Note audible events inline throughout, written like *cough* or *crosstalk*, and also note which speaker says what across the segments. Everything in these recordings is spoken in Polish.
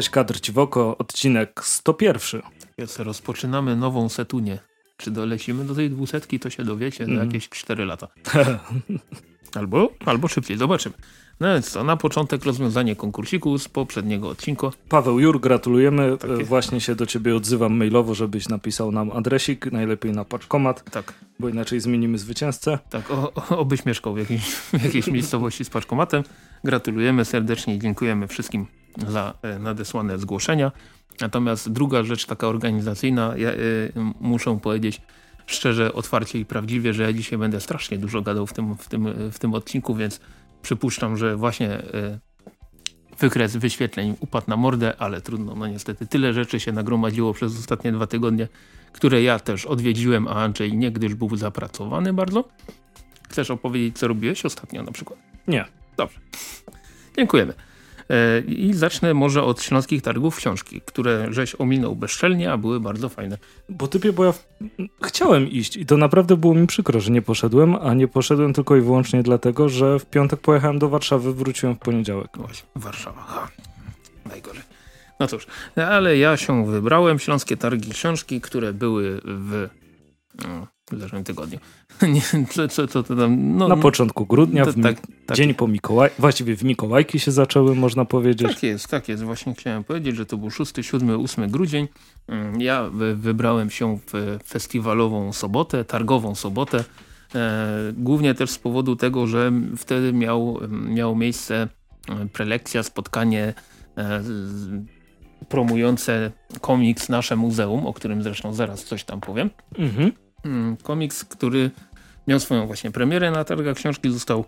Speaker 1: Cześć, kadr ci w oko, odcinek 101.
Speaker 2: Jest, rozpoczynamy nową setunię. Czy dolecimy do tej dwusetki, to się dowiecie mm. za jakieś 4 lata. *laughs* albo, albo szybciej, zobaczymy. No więc co, na początek rozwiązanie konkursiku z poprzedniego odcinku.
Speaker 1: Paweł Jur, gratulujemy. Tak Właśnie się do ciebie odzywam mailowo, żebyś napisał nam adresik, najlepiej na paczkomat,
Speaker 2: tak.
Speaker 1: bo inaczej zmienimy zwycięzcę.
Speaker 2: Tak, o, o, obyś mieszkał w jakiejś, w jakiejś miejscowości z paczkomatem. Gratulujemy serdecznie i dziękujemy wszystkim za e, nadesłane zgłoszenia. Natomiast druga rzecz taka organizacyjna, ja y, muszę powiedzieć szczerze, otwarcie i prawdziwie, że ja dzisiaj będę strasznie dużo gadał w tym, w tym, w tym odcinku, więc przypuszczam, że właśnie y, wykres wyświetleń upadł na mordę, ale trudno, no niestety tyle rzeczy się nagromadziło przez ostatnie dwa tygodnie, które ja też odwiedziłem, a Andrzej nie, gdyż był zapracowany bardzo. Chcesz opowiedzieć, co robiłeś ostatnio na przykład?
Speaker 1: Nie.
Speaker 2: Dobrze. Dziękujemy. E, I zacznę może od śląskich targów książki, które żeś ominął bezczelnie, a były bardzo fajne.
Speaker 1: Bo typie, bo ja chciałem iść i to naprawdę było mi przykro, że nie poszedłem, a nie poszedłem tylko i wyłącznie dlatego, że w piątek pojechałem do Warszawy, wróciłem w poniedziałek.
Speaker 2: Właśnie, Warszawa. Ha. Najgorzej. No cóż, ale ja się wybrałem. Śląskie targi książki, które były w no, w zeszłym tygodniu. *laughs* Nie, co, co, co to tam,
Speaker 1: no, Na początku grudnia, to, tak, tak, dzień po Mikołaj, właściwie w Mikołajki się zaczęły, można powiedzieć.
Speaker 2: Tak jest, tak jest. Właśnie chciałem powiedzieć, że to był 6, 7, 8 grudzień. Mm, ja wybrałem się w festiwalową sobotę, targową sobotę. E, głównie też z powodu tego, że wtedy miał, miało miejsce e, prelekcja, spotkanie e, promujące komiks Nasze Muzeum, o którym zresztą zaraz coś tam powiem. Mhm. Mm, komiks, który miał swoją właśnie premierę na targach książki, został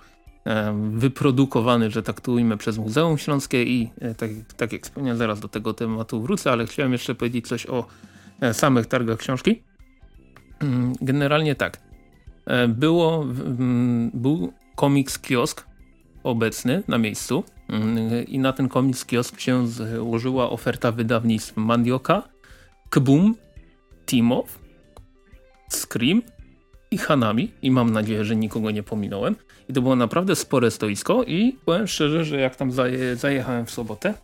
Speaker 2: e, wyprodukowany, że tak tu ujmę, przez Muzeum Śląskie i e, tak, tak jak wspomniałem, zaraz do tego tematu wrócę, ale chciałem jeszcze powiedzieć coś o e, samych targach książki. Mm, generalnie tak. Było, był komiks kiosk obecny na miejscu i na ten komiks kiosk się złożyła oferta wydawnictw Mandioka, Kbum, Timow, Scream i Hanami i mam nadzieję, że nikogo nie pominąłem. I to było naprawdę spore stoisko i powiem szczerze, że jak tam zaje, zajechałem w sobotę,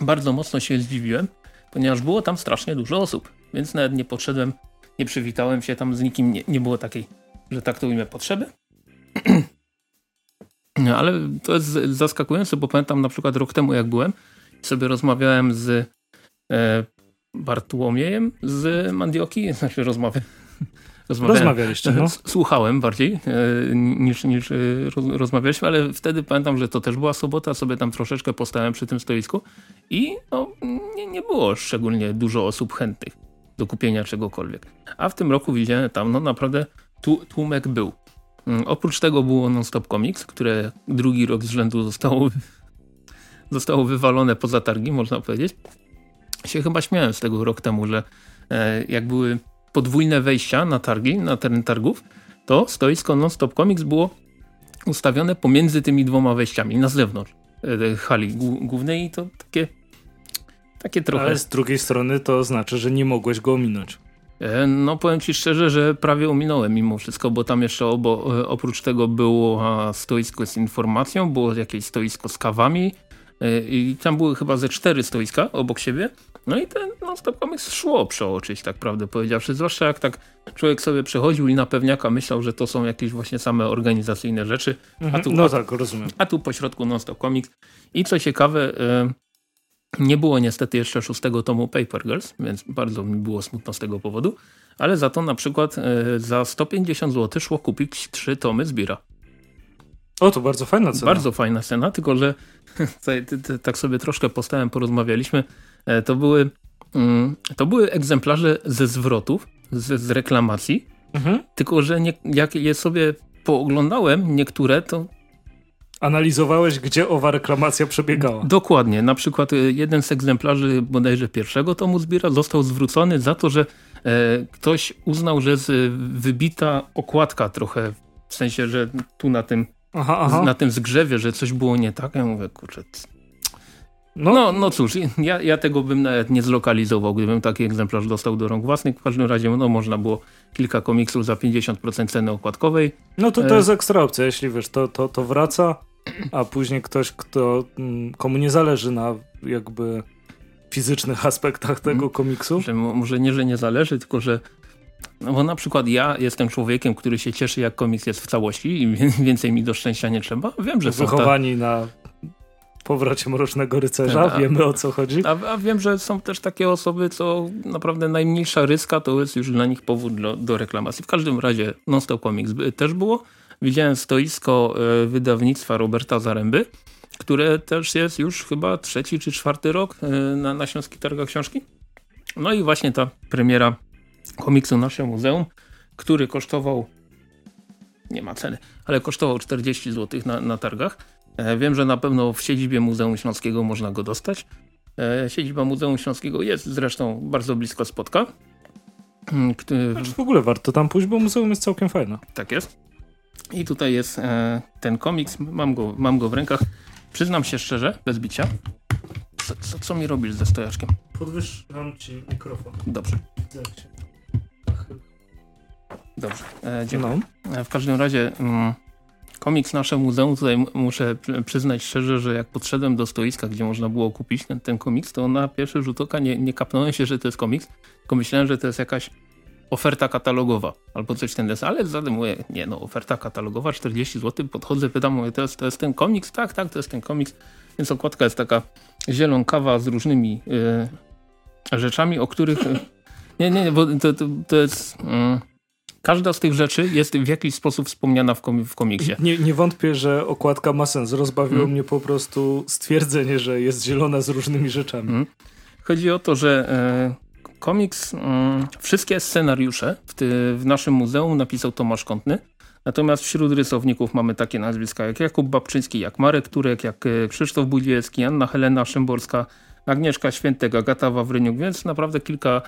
Speaker 2: bardzo mocno się zdziwiłem, ponieważ było tam strasznie dużo osób, więc nawet nie podszedłem, nie przywitałem się tam z nikim, nie, nie było takiej, że tak to ujmę, potrzeby. *clears throat* Ale to jest zaskakujące, bo pamiętam na przykład rok temu jak byłem, sobie rozmawiałem z e, Bartłomiejem z Mandioki, *laughs* znaczy rozmawiałem *laughs*
Speaker 1: Rozmawialiście, no.
Speaker 2: Słuchałem bardziej e, niż, niż e, rozmawialiśmy, ale wtedy pamiętam, że to też była sobota, sobie tam troszeczkę postałem przy tym stoisku i no, nie, nie było szczególnie dużo osób chętnych do kupienia czegokolwiek. A w tym roku widziałem tam no naprawdę tłumek był. Mm, oprócz tego było Non-Stop Comics, które drugi rok z rzędu zostało, *laughs* zostało wywalone poza targi, można powiedzieć. Się chyba śmiałem z tego rok temu, że e, jak były podwójne wejścia na targi, na teren targów, to stoisko Non-Stop Comics było ustawione pomiędzy tymi dwoma wejściami na zewnątrz e, hali głównej i to takie takie trochę...
Speaker 1: Ale z drugiej strony to znaczy, że nie mogłeś go ominąć.
Speaker 2: E, no powiem ci szczerze, że prawie ominąłem mimo wszystko, bo tam jeszcze obo, e, oprócz tego było stoisko z informacją, było jakieś stoisko z kawami i tam były chyba ze cztery stoiska obok siebie no i ten non-stop comics szło przeoczyć, tak prawdę powiedziawszy. Zwłaszcza jak tak człowiek sobie przechodził i na pewniaka myślał, że to są jakieś właśnie same organizacyjne rzeczy.
Speaker 1: Mhm. A tu, no tak, rozumiem.
Speaker 2: A tu pośrodku non-stop comics. I co ciekawe, nie było niestety jeszcze szóstego tomu Paper Girls, więc bardzo mi było smutno z tego powodu. Ale za to na przykład e, za 150 zł szło kupić trzy tomy Zbira.
Speaker 1: O, to bardzo fajna cena.
Speaker 2: Bardzo fajna cena, tylko że *laughs* tak sobie troszkę postałem, porozmawialiśmy. E, to były, mm, to były egzemplarze ze zwrotów, z, z reklamacji, mhm. tylko że nie, jak je sobie pooglądałem niektóre, to
Speaker 1: Analizowałeś, gdzie owa reklamacja przebiegała.
Speaker 2: Dokładnie. Na przykład e, jeden z egzemplarzy bodajże pierwszego tomu zbiera został zwrócony za to, że e, ktoś uznał, że jest wybita okładka trochę, w sensie, że tu na tym, aha, aha. na tym zgrzewie, że coś było nie tak. Ja mówię, kurczę, no, no, no cóż, ja, ja tego bym nawet nie zlokalizował, gdybym taki egzemplarz dostał do rąk własnych. W każdym razie no, można było kilka komiksów za 50% ceny okładkowej.
Speaker 1: No to to e, jest ekstra opcja, jeśli wiesz, to, to, to wraca, a później ktoś, kto, mm, komu nie zależy na jakby fizycznych aspektach tego mhm. komiksu.
Speaker 2: Że może nie, że nie zależy, tylko że no bo na przykład ja jestem człowiekiem, który się cieszy, jak komiks jest w całości i więcej mi do szczęścia nie trzeba. Wiem, że
Speaker 1: Wychowani ta... na powrocie Mrocznego Rycerza, tak, wiemy o co chodzi.
Speaker 2: A, a, wiem, że są też takie osoby, co naprawdę najmniejsza ryska to jest już dla nich powód do, do reklamacji. W każdym razie Non-Stop Comics też było. Widziałem stoisko e, wydawnictwa Roberta Zaręby, które też jest już chyba trzeci czy czwarty rok e, na, na Śląskich Targach Książki. No i właśnie ta premiera komiksu Nasze Muzeum, który kosztował, nie ma ceny, ale kosztował 40 zł na, na targach. E, wiem, że na pewno w siedzibie Muzeum Śląskiego można go dostać. E, siedziba Muzeum Śląskiego jest zresztą bardzo blisko spotka.
Speaker 1: Mm, który... Znaczy w ogóle warto tam pójść, bo muzeum jest całkiem fajne.
Speaker 2: Tak jest. I tutaj jest e, ten komiks, mam go, mam go w rękach. Przyznam się szczerze, bez bicia. Co, co, co mi robisz ze stojaczkiem?
Speaker 1: Podwyższam ci mikrofon.
Speaker 2: Dobrze. Dobrze, e, dziękuję. No. W każdym razie mm, komiks Nasze Muzeum, tutaj muszę przyznać szczerze, że jak podszedłem do stoiska, gdzie można było kupić ten, ten komiks, to na pierwszy rzut oka nie, nie kapnąłem się, że to jest komiks, tylko myślałem, że to jest jakaś oferta katalogowa albo coś ten des, ale mówię, nie no, oferta katalogowa 40 zł, podchodzę, pytam, mówię, to jest, to jest ten komiks? Tak, tak, to jest ten komiks. Więc okładka jest taka zielonkawa z różnymi y, rzeczami, o których... nie, nie, bo to, to, to jest... Y, Każda z tych rzeczy jest w jakiś sposób wspomniana w, w komiksie.
Speaker 1: Nie, nie, wątpię, że okładka ma sens. Rozbawiło hmm. mnie po prostu stwierdzenie, że jest zielona z różnymi rzeczami. Hmm.
Speaker 2: Chodzi o to, że e, komiks, mm, wszystkie scenariusze w, ty, w naszym muzeum napisał Tomasz Kątny. Natomiast wśród rysowników mamy takie nazwiska jak Jakub Babczyński, jak Marek Turek, jak e, Krzysztof Budziecki, Anna Helena Szymborska, Agnieszka Świętek, Agata Wawryniuk, więc naprawdę kilka,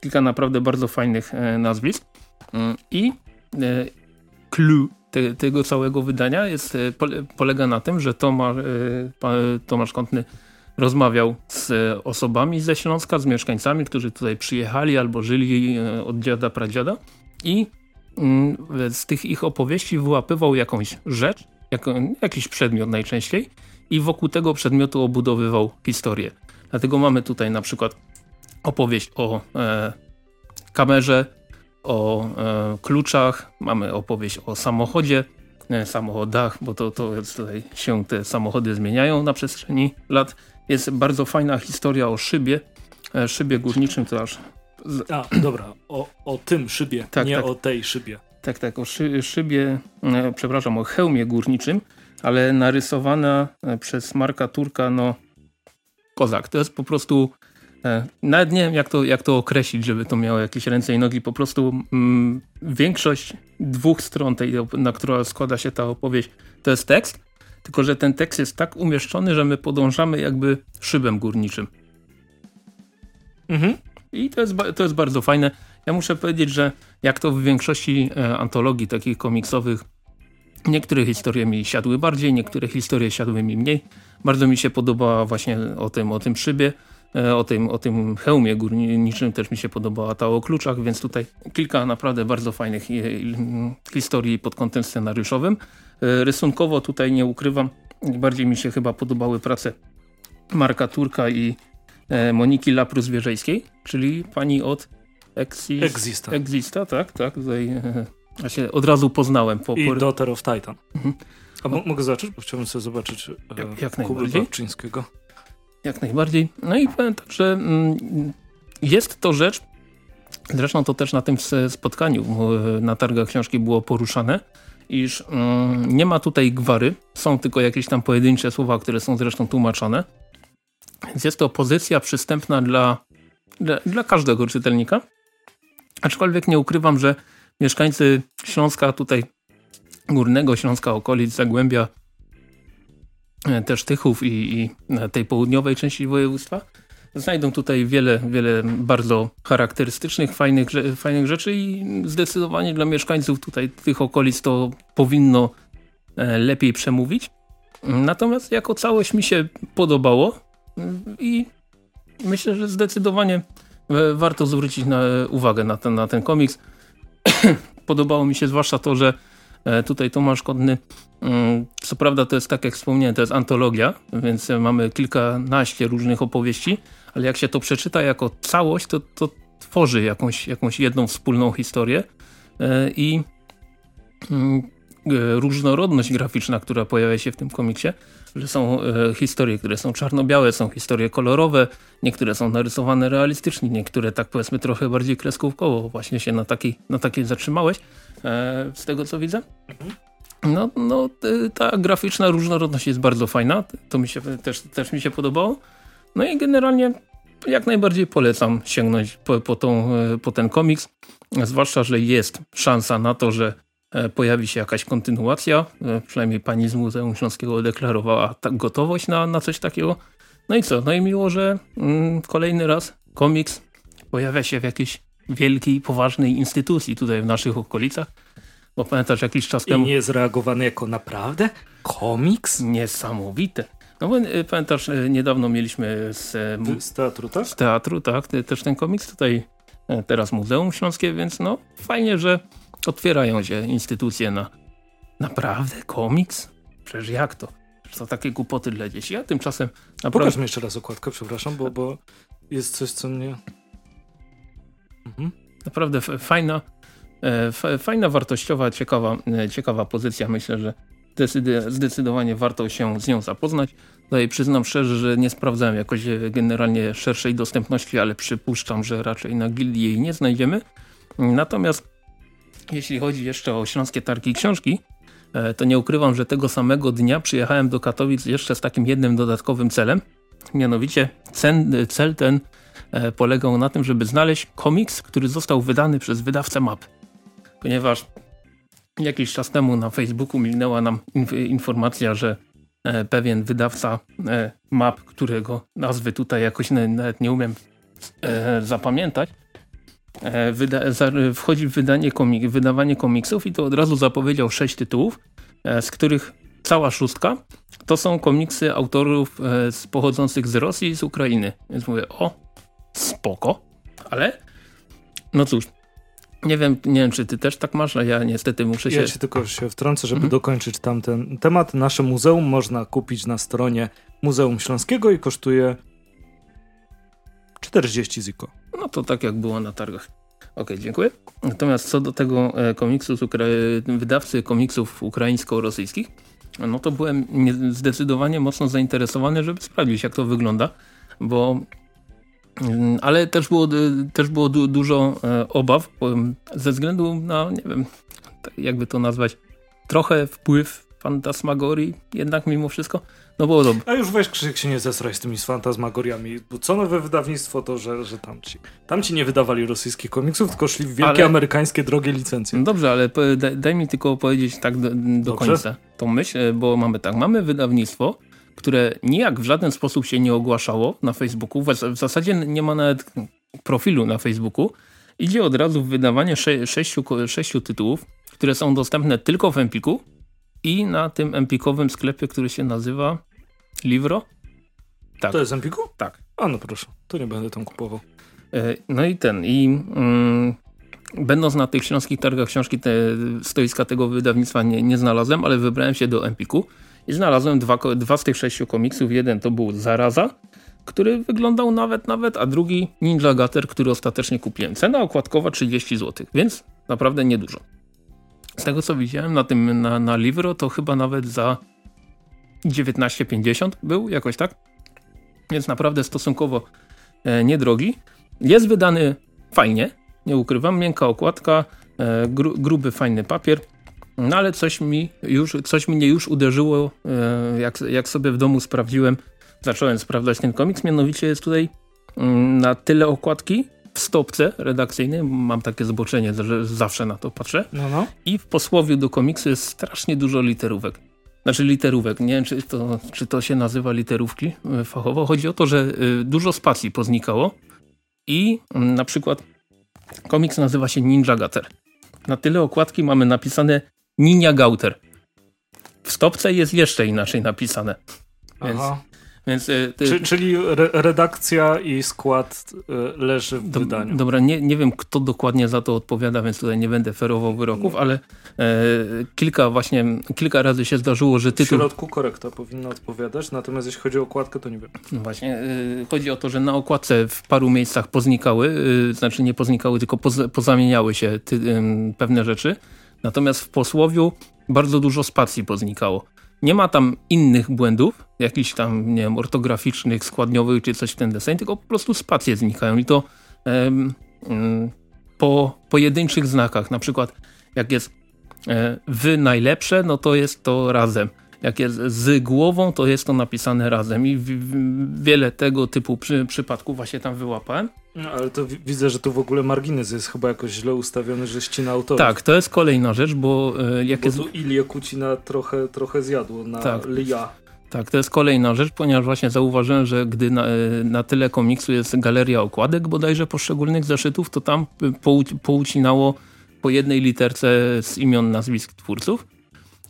Speaker 2: kilka naprawdę bardzo fajnych e, nazwisk. I e, clue te, tego całego wydania jest, e, polega na tym, że Tomasz, e, Tomasz Kątny rozmawiał z osobami ze Śląska, z mieszkańcami, którzy tutaj przyjechali albo żyli od dziada, pradziada i mm, z tych ich opowieści wyłapywał jakąś rzecz, jakiś przedmiot najczęściej i wokół tego przedmiotu obudowywał historię. Dlatego mamy tutaj na przykład opowieść o e, kamerze, o e, kluczach, mamy opowieść o samochodzie, e, samochodach, bo to, to tutaj się te samochody zmieniają na przestrzeni lat. Jest bardzo fajna historia o szybie, e, szybie górniczym, to aż...
Speaker 1: A, dobra, o, o tym szybie, tak, nie tak. o tej szybie.
Speaker 2: Tak, tak, o szy, szybie, e, przepraszam, o hełmie górniczym, ale narysowana e, przez Marka Turka, no kozak. To jest po prostu nawet nie wiem, jak to, jak to określić, żeby to miało jakieś ręce i nogi. Po prostu mm, większość dwóch stron, tej, na którą składa się ta opowieść, to jest tekst, tylko że ten tekst jest tak umieszczony, że my podążamy jakby szybem górniczym. Mhm. I to jest, to jest bardzo fajne. Ja muszę powiedzieć, że jak to w większości e, antologii takich komiksowych, niektóre historie mi siadły bardziej, niektóre historie siadły mi mniej. Bardzo mi się podoba właśnie o tym, o tym szybie. E, o tym, o tym hełmie górniczym też mi się podobała ta o kluczach, więc tutaj kilka naprawdę bardzo fajnych historii pod kątem scenariuszowym. E, rysunkowo tutaj nie ukrywam, bardziej mi się chyba podobały prace Marka Turka i e, Moniki Laprus-Wierzejskiej, czyli pani od Exis,
Speaker 1: Exista.
Speaker 2: Exista, tak, tak. Tutaj, ja się od razu poznałem.
Speaker 1: Po, I Daughter of Titan. Mhm. A mogę zacząć, bo chciałbym sobie zobaczyć jak, jak Kuby Babczyńskiego.
Speaker 2: Jak najbardziej. No i powiem tak, że mm, jest to rzecz, zresztą to też na tym spotkaniu na targach książki było poruszane, iż mm, nie ma tutaj gwary, są tylko jakieś tam pojedyncze słowa, które są zresztą tłumaczone. Więc jest to pozycja przystępna dla, dla, dla każdego czytelnika. Aczkolwiek nie ukrywam, że mieszkańcy Śląska tutaj, Górnego Śląska, okolic Zagłębia, też Tychów i, i tej południowej części województwa. Znajdą tutaj wiele, wiele bardzo charakterystycznych, fajnych, fajnych rzeczy i zdecydowanie dla mieszkańców tutaj tych okolic to powinno e, lepiej przemówić. Natomiast jako całość mi się podobało i myślę, że zdecydowanie e, warto zwrócić na, uwagę na ten, na ten komiks. *coughs* Podobało mi się zwłaszcza to, że E, tutaj Tomasz Kodny, mm, co prawda to jest tak jak wspomniałem, to jest antologia, więc mamy kilkanaście różnych opowieści, ale jak się to przeczyta jako całość, to, to tworzy jakąś, jakąś jedną wspólną historię e, i mm, e, różnorodność graficzna, która pojawia się w tym komiksie, że są historie, które są czarno-białe, są historie kolorowe, niektóre są narysowane realistycznie, niektóre tak powiedzmy trochę bardziej kreskówkowo, właśnie się na takiej, na takiej zatrzymałeś. E, z tego co widzę. No, no ta graficzna różnorodność jest bardzo fajna, to mi się też, też mi się podobało. No i generalnie jak najbardziej polecam sięgnąć po, po, tą, e, po ten komiks, zwłaszcza, że jest szansa na to, że e, pojawi się jakaś kontynuacja, przynajmniej pani z Muzeum Śląskiego deklarowała gotowość na, na coś takiego. No i co? No i miło, że mm, kolejny raz komiks pojawia się w jakiejś wielkiej, poważnej instytucji tutaj w naszych okolicach. Bo pamiętasz jakiś czas temu...
Speaker 1: I nie jest reagowany jako naprawdę komiks?
Speaker 2: Niesamowite. No bo y, pamiętasz, y, niedawno mieliśmy z,
Speaker 1: z teatru, tak?
Speaker 2: Z teatru, tak. Też ten komiks tutaj teraz Muzeum Śląskie, więc no fajnie, że otwierają się instytucje na naprawdę komiks? Przecież jak to? To takie głupoty dla dzieci. Ja tymczasem...
Speaker 1: Naprawdę... Pokaż mi jeszcze raz okładkę, przepraszam, bo, bo jest coś, co mnie...
Speaker 2: Mhm. Naprawdę fajna, e, fajna, wartościowa, ciekawa, e, ciekawa pozycja. Myślę, że zdecydowanie warto się z nią zapoznać. Tutaj przyznam szczerze, że nie sprawdzałem jakoś e, generalnie szerszej dostępności, ale przypuszczam, że raczej na gildii jej nie znajdziemy. Natomiast jeśli chodzi jeszcze o Śląskie Targi Książki, to nie ukrywam, że tego samego dnia przyjechałem do Katowic jeszcze z takim jednym dodatkowym celem. Mianowicie cel ten polegał na tym, żeby znaleźć komiks, który został wydany przez wydawcę MAP. Ponieważ jakiś czas temu na Facebooku mignęła nam informacja, że e, pewien wydawca e, MAP, którego nazwy tutaj jakoś nawet nie umiem zapamiętać, wchodzi w wydanie komik wydawanie komiksów i to od razu zapowiedział sześć tytułów, z których cała szóstka to są komiksy autorów pochodzących z Rosji i z Ukrainy. Więc mówię, o, spoko, ale no cóż, nie wiem, nie wiem, czy ty też tak masz, a ja niestety muszę się...
Speaker 1: Ja się tylko się wtrącę, żeby mhm. dokończyć tamten temat. Nasze muzeum można kupić na stronie Muzeum Śląskiego i kosztuje 40 ziko.
Speaker 2: No to tak jak było na targach. Ok, dziękuję. Natomiast co do tego e, komiksu, wydawcy komiksów ukraińsko-rosyjskich, no to byłem zdecydowanie mocno zainteresowany, żeby sprawdzić jak to wygląda, bo ale też było, też było du dużo e, obaw ze względu na, nie wiem, jakby to nazwać, trochę wpływ fantasmagorii jednak mimo wszystko. No było dobrze.
Speaker 1: A już weź Krzysiek się nie zesraj z tymi fantasmagoriami, bo co nowe wydawnictwo to, że, że tamci, tamci nie wydawali rosyjskich komiksów, tylko szli w wielkie ale... amerykańskie drogie licencje.
Speaker 2: No dobrze, ale daj, daj mi tylko powiedzieć tak do, do końca tą myśl, bo mamy tak, mamy wydawnictwo, które nijak w żaden sposób się nie ogłaszało na Facebooku, w zasadzie nie ma nawet profilu na Facebooku, idzie od razu w wydawanie sze sześciu, sześciu tytułów, które są dostępne tylko w Empiku i na tym empikowym sklepie, który się nazywa Livro.
Speaker 1: Tak. To jest Empiku?
Speaker 2: Tak.
Speaker 1: A no proszę, to nie będę tam kupował.
Speaker 2: E, no i ten, i mm, będąc na tych śląskich targach książki, te stoiska tego wydawnictwa nie, nie znalazłem, ale wybrałem się do Empiku i znalazłem dwa, dwa z tych sześciu komiksów. Jeden to był Zaraza, który wyglądał nawet, nawet, a drugi Ninja Gatter, który ostatecznie kupiłem. Cena okładkowa 30 zł, więc naprawdę niedużo. Z tego co widziałem na tym na, na Livro to chyba nawet za 19,50 był jakoś tak. Więc naprawdę stosunkowo e, niedrogi. Jest wydany fajnie, nie ukrywam, miękka okładka, e, gru, gruby fajny papier. No ale coś mi już, coś mnie już uderzyło, e, jak, jak sobie w domu sprawdziłem, zacząłem sprawdzać ten komiks, mianowicie jest tutaj mm, na tyle okładki w stopce redakcyjnej, mam takie zboczenie, że zawsze na to patrzę
Speaker 1: no, no.
Speaker 2: i w posłowiu do komiksu jest strasznie dużo literówek. Znaczy literówek, nie wiem czy to, czy to się nazywa literówki e, fachowo. Chodzi o to, że e, dużo spacji poznikało i mm, na przykład komiks nazywa się Ninja Gatter. Na tyle okładki mamy napisane Ninja Gauter. W stopce jest jeszcze inaczej napisane. Więc, Więc,
Speaker 1: e, ty... czyli re redakcja i skład e, leży w Do, wydaniu.
Speaker 2: Dobra, nie, nie wiem kto dokładnie za to odpowiada, więc tutaj nie będę ferował wyroków, ale e, kilka właśnie, kilka razy się zdarzyło, że tytuł...
Speaker 1: W środku korekta powinna odpowiadać, natomiast jeśli chodzi o okładkę, to nie wiem.
Speaker 2: No właśnie, chodzi o to, że na okładce w paru miejscach poznikały, znaczy nie poznikały, tylko poz, pozamieniały się ty, pewne rzeczy, natomiast w posłowiu bardzo dużo spacji poznikało. Nie ma tam innych błędów, jakichś tam, nie wiem, ortograficznych, składniowych czy coś w ten deseń, tylko po prostu spacje znikają i to em, em, po pojedynczych znakach. Na przykład jak jest e, wy najlepsze, no to jest to razem. Jak jest z głową, to jest to napisane razem i w, w, wiele tego typu przy, przypadków właśnie tam wyłapałem.
Speaker 1: No, ale to widzę, że tu w ogóle margines jest chyba jakoś źle ustawiony, że ścina autorów.
Speaker 2: Tak, to jest kolejna rzecz, bo
Speaker 1: e, jak bo jest... tu Ilię Kucina trochę, trochę zjadło na tak. Lia.
Speaker 2: Tak, to jest kolejna rzecz, ponieważ właśnie zauważyłem, że gdy na, e, na tyle komiksu jest galeria okładek bodajże poszczególnych zeszytów, to tam pou, poucinało po jednej literce z imion, nazwisk twórców.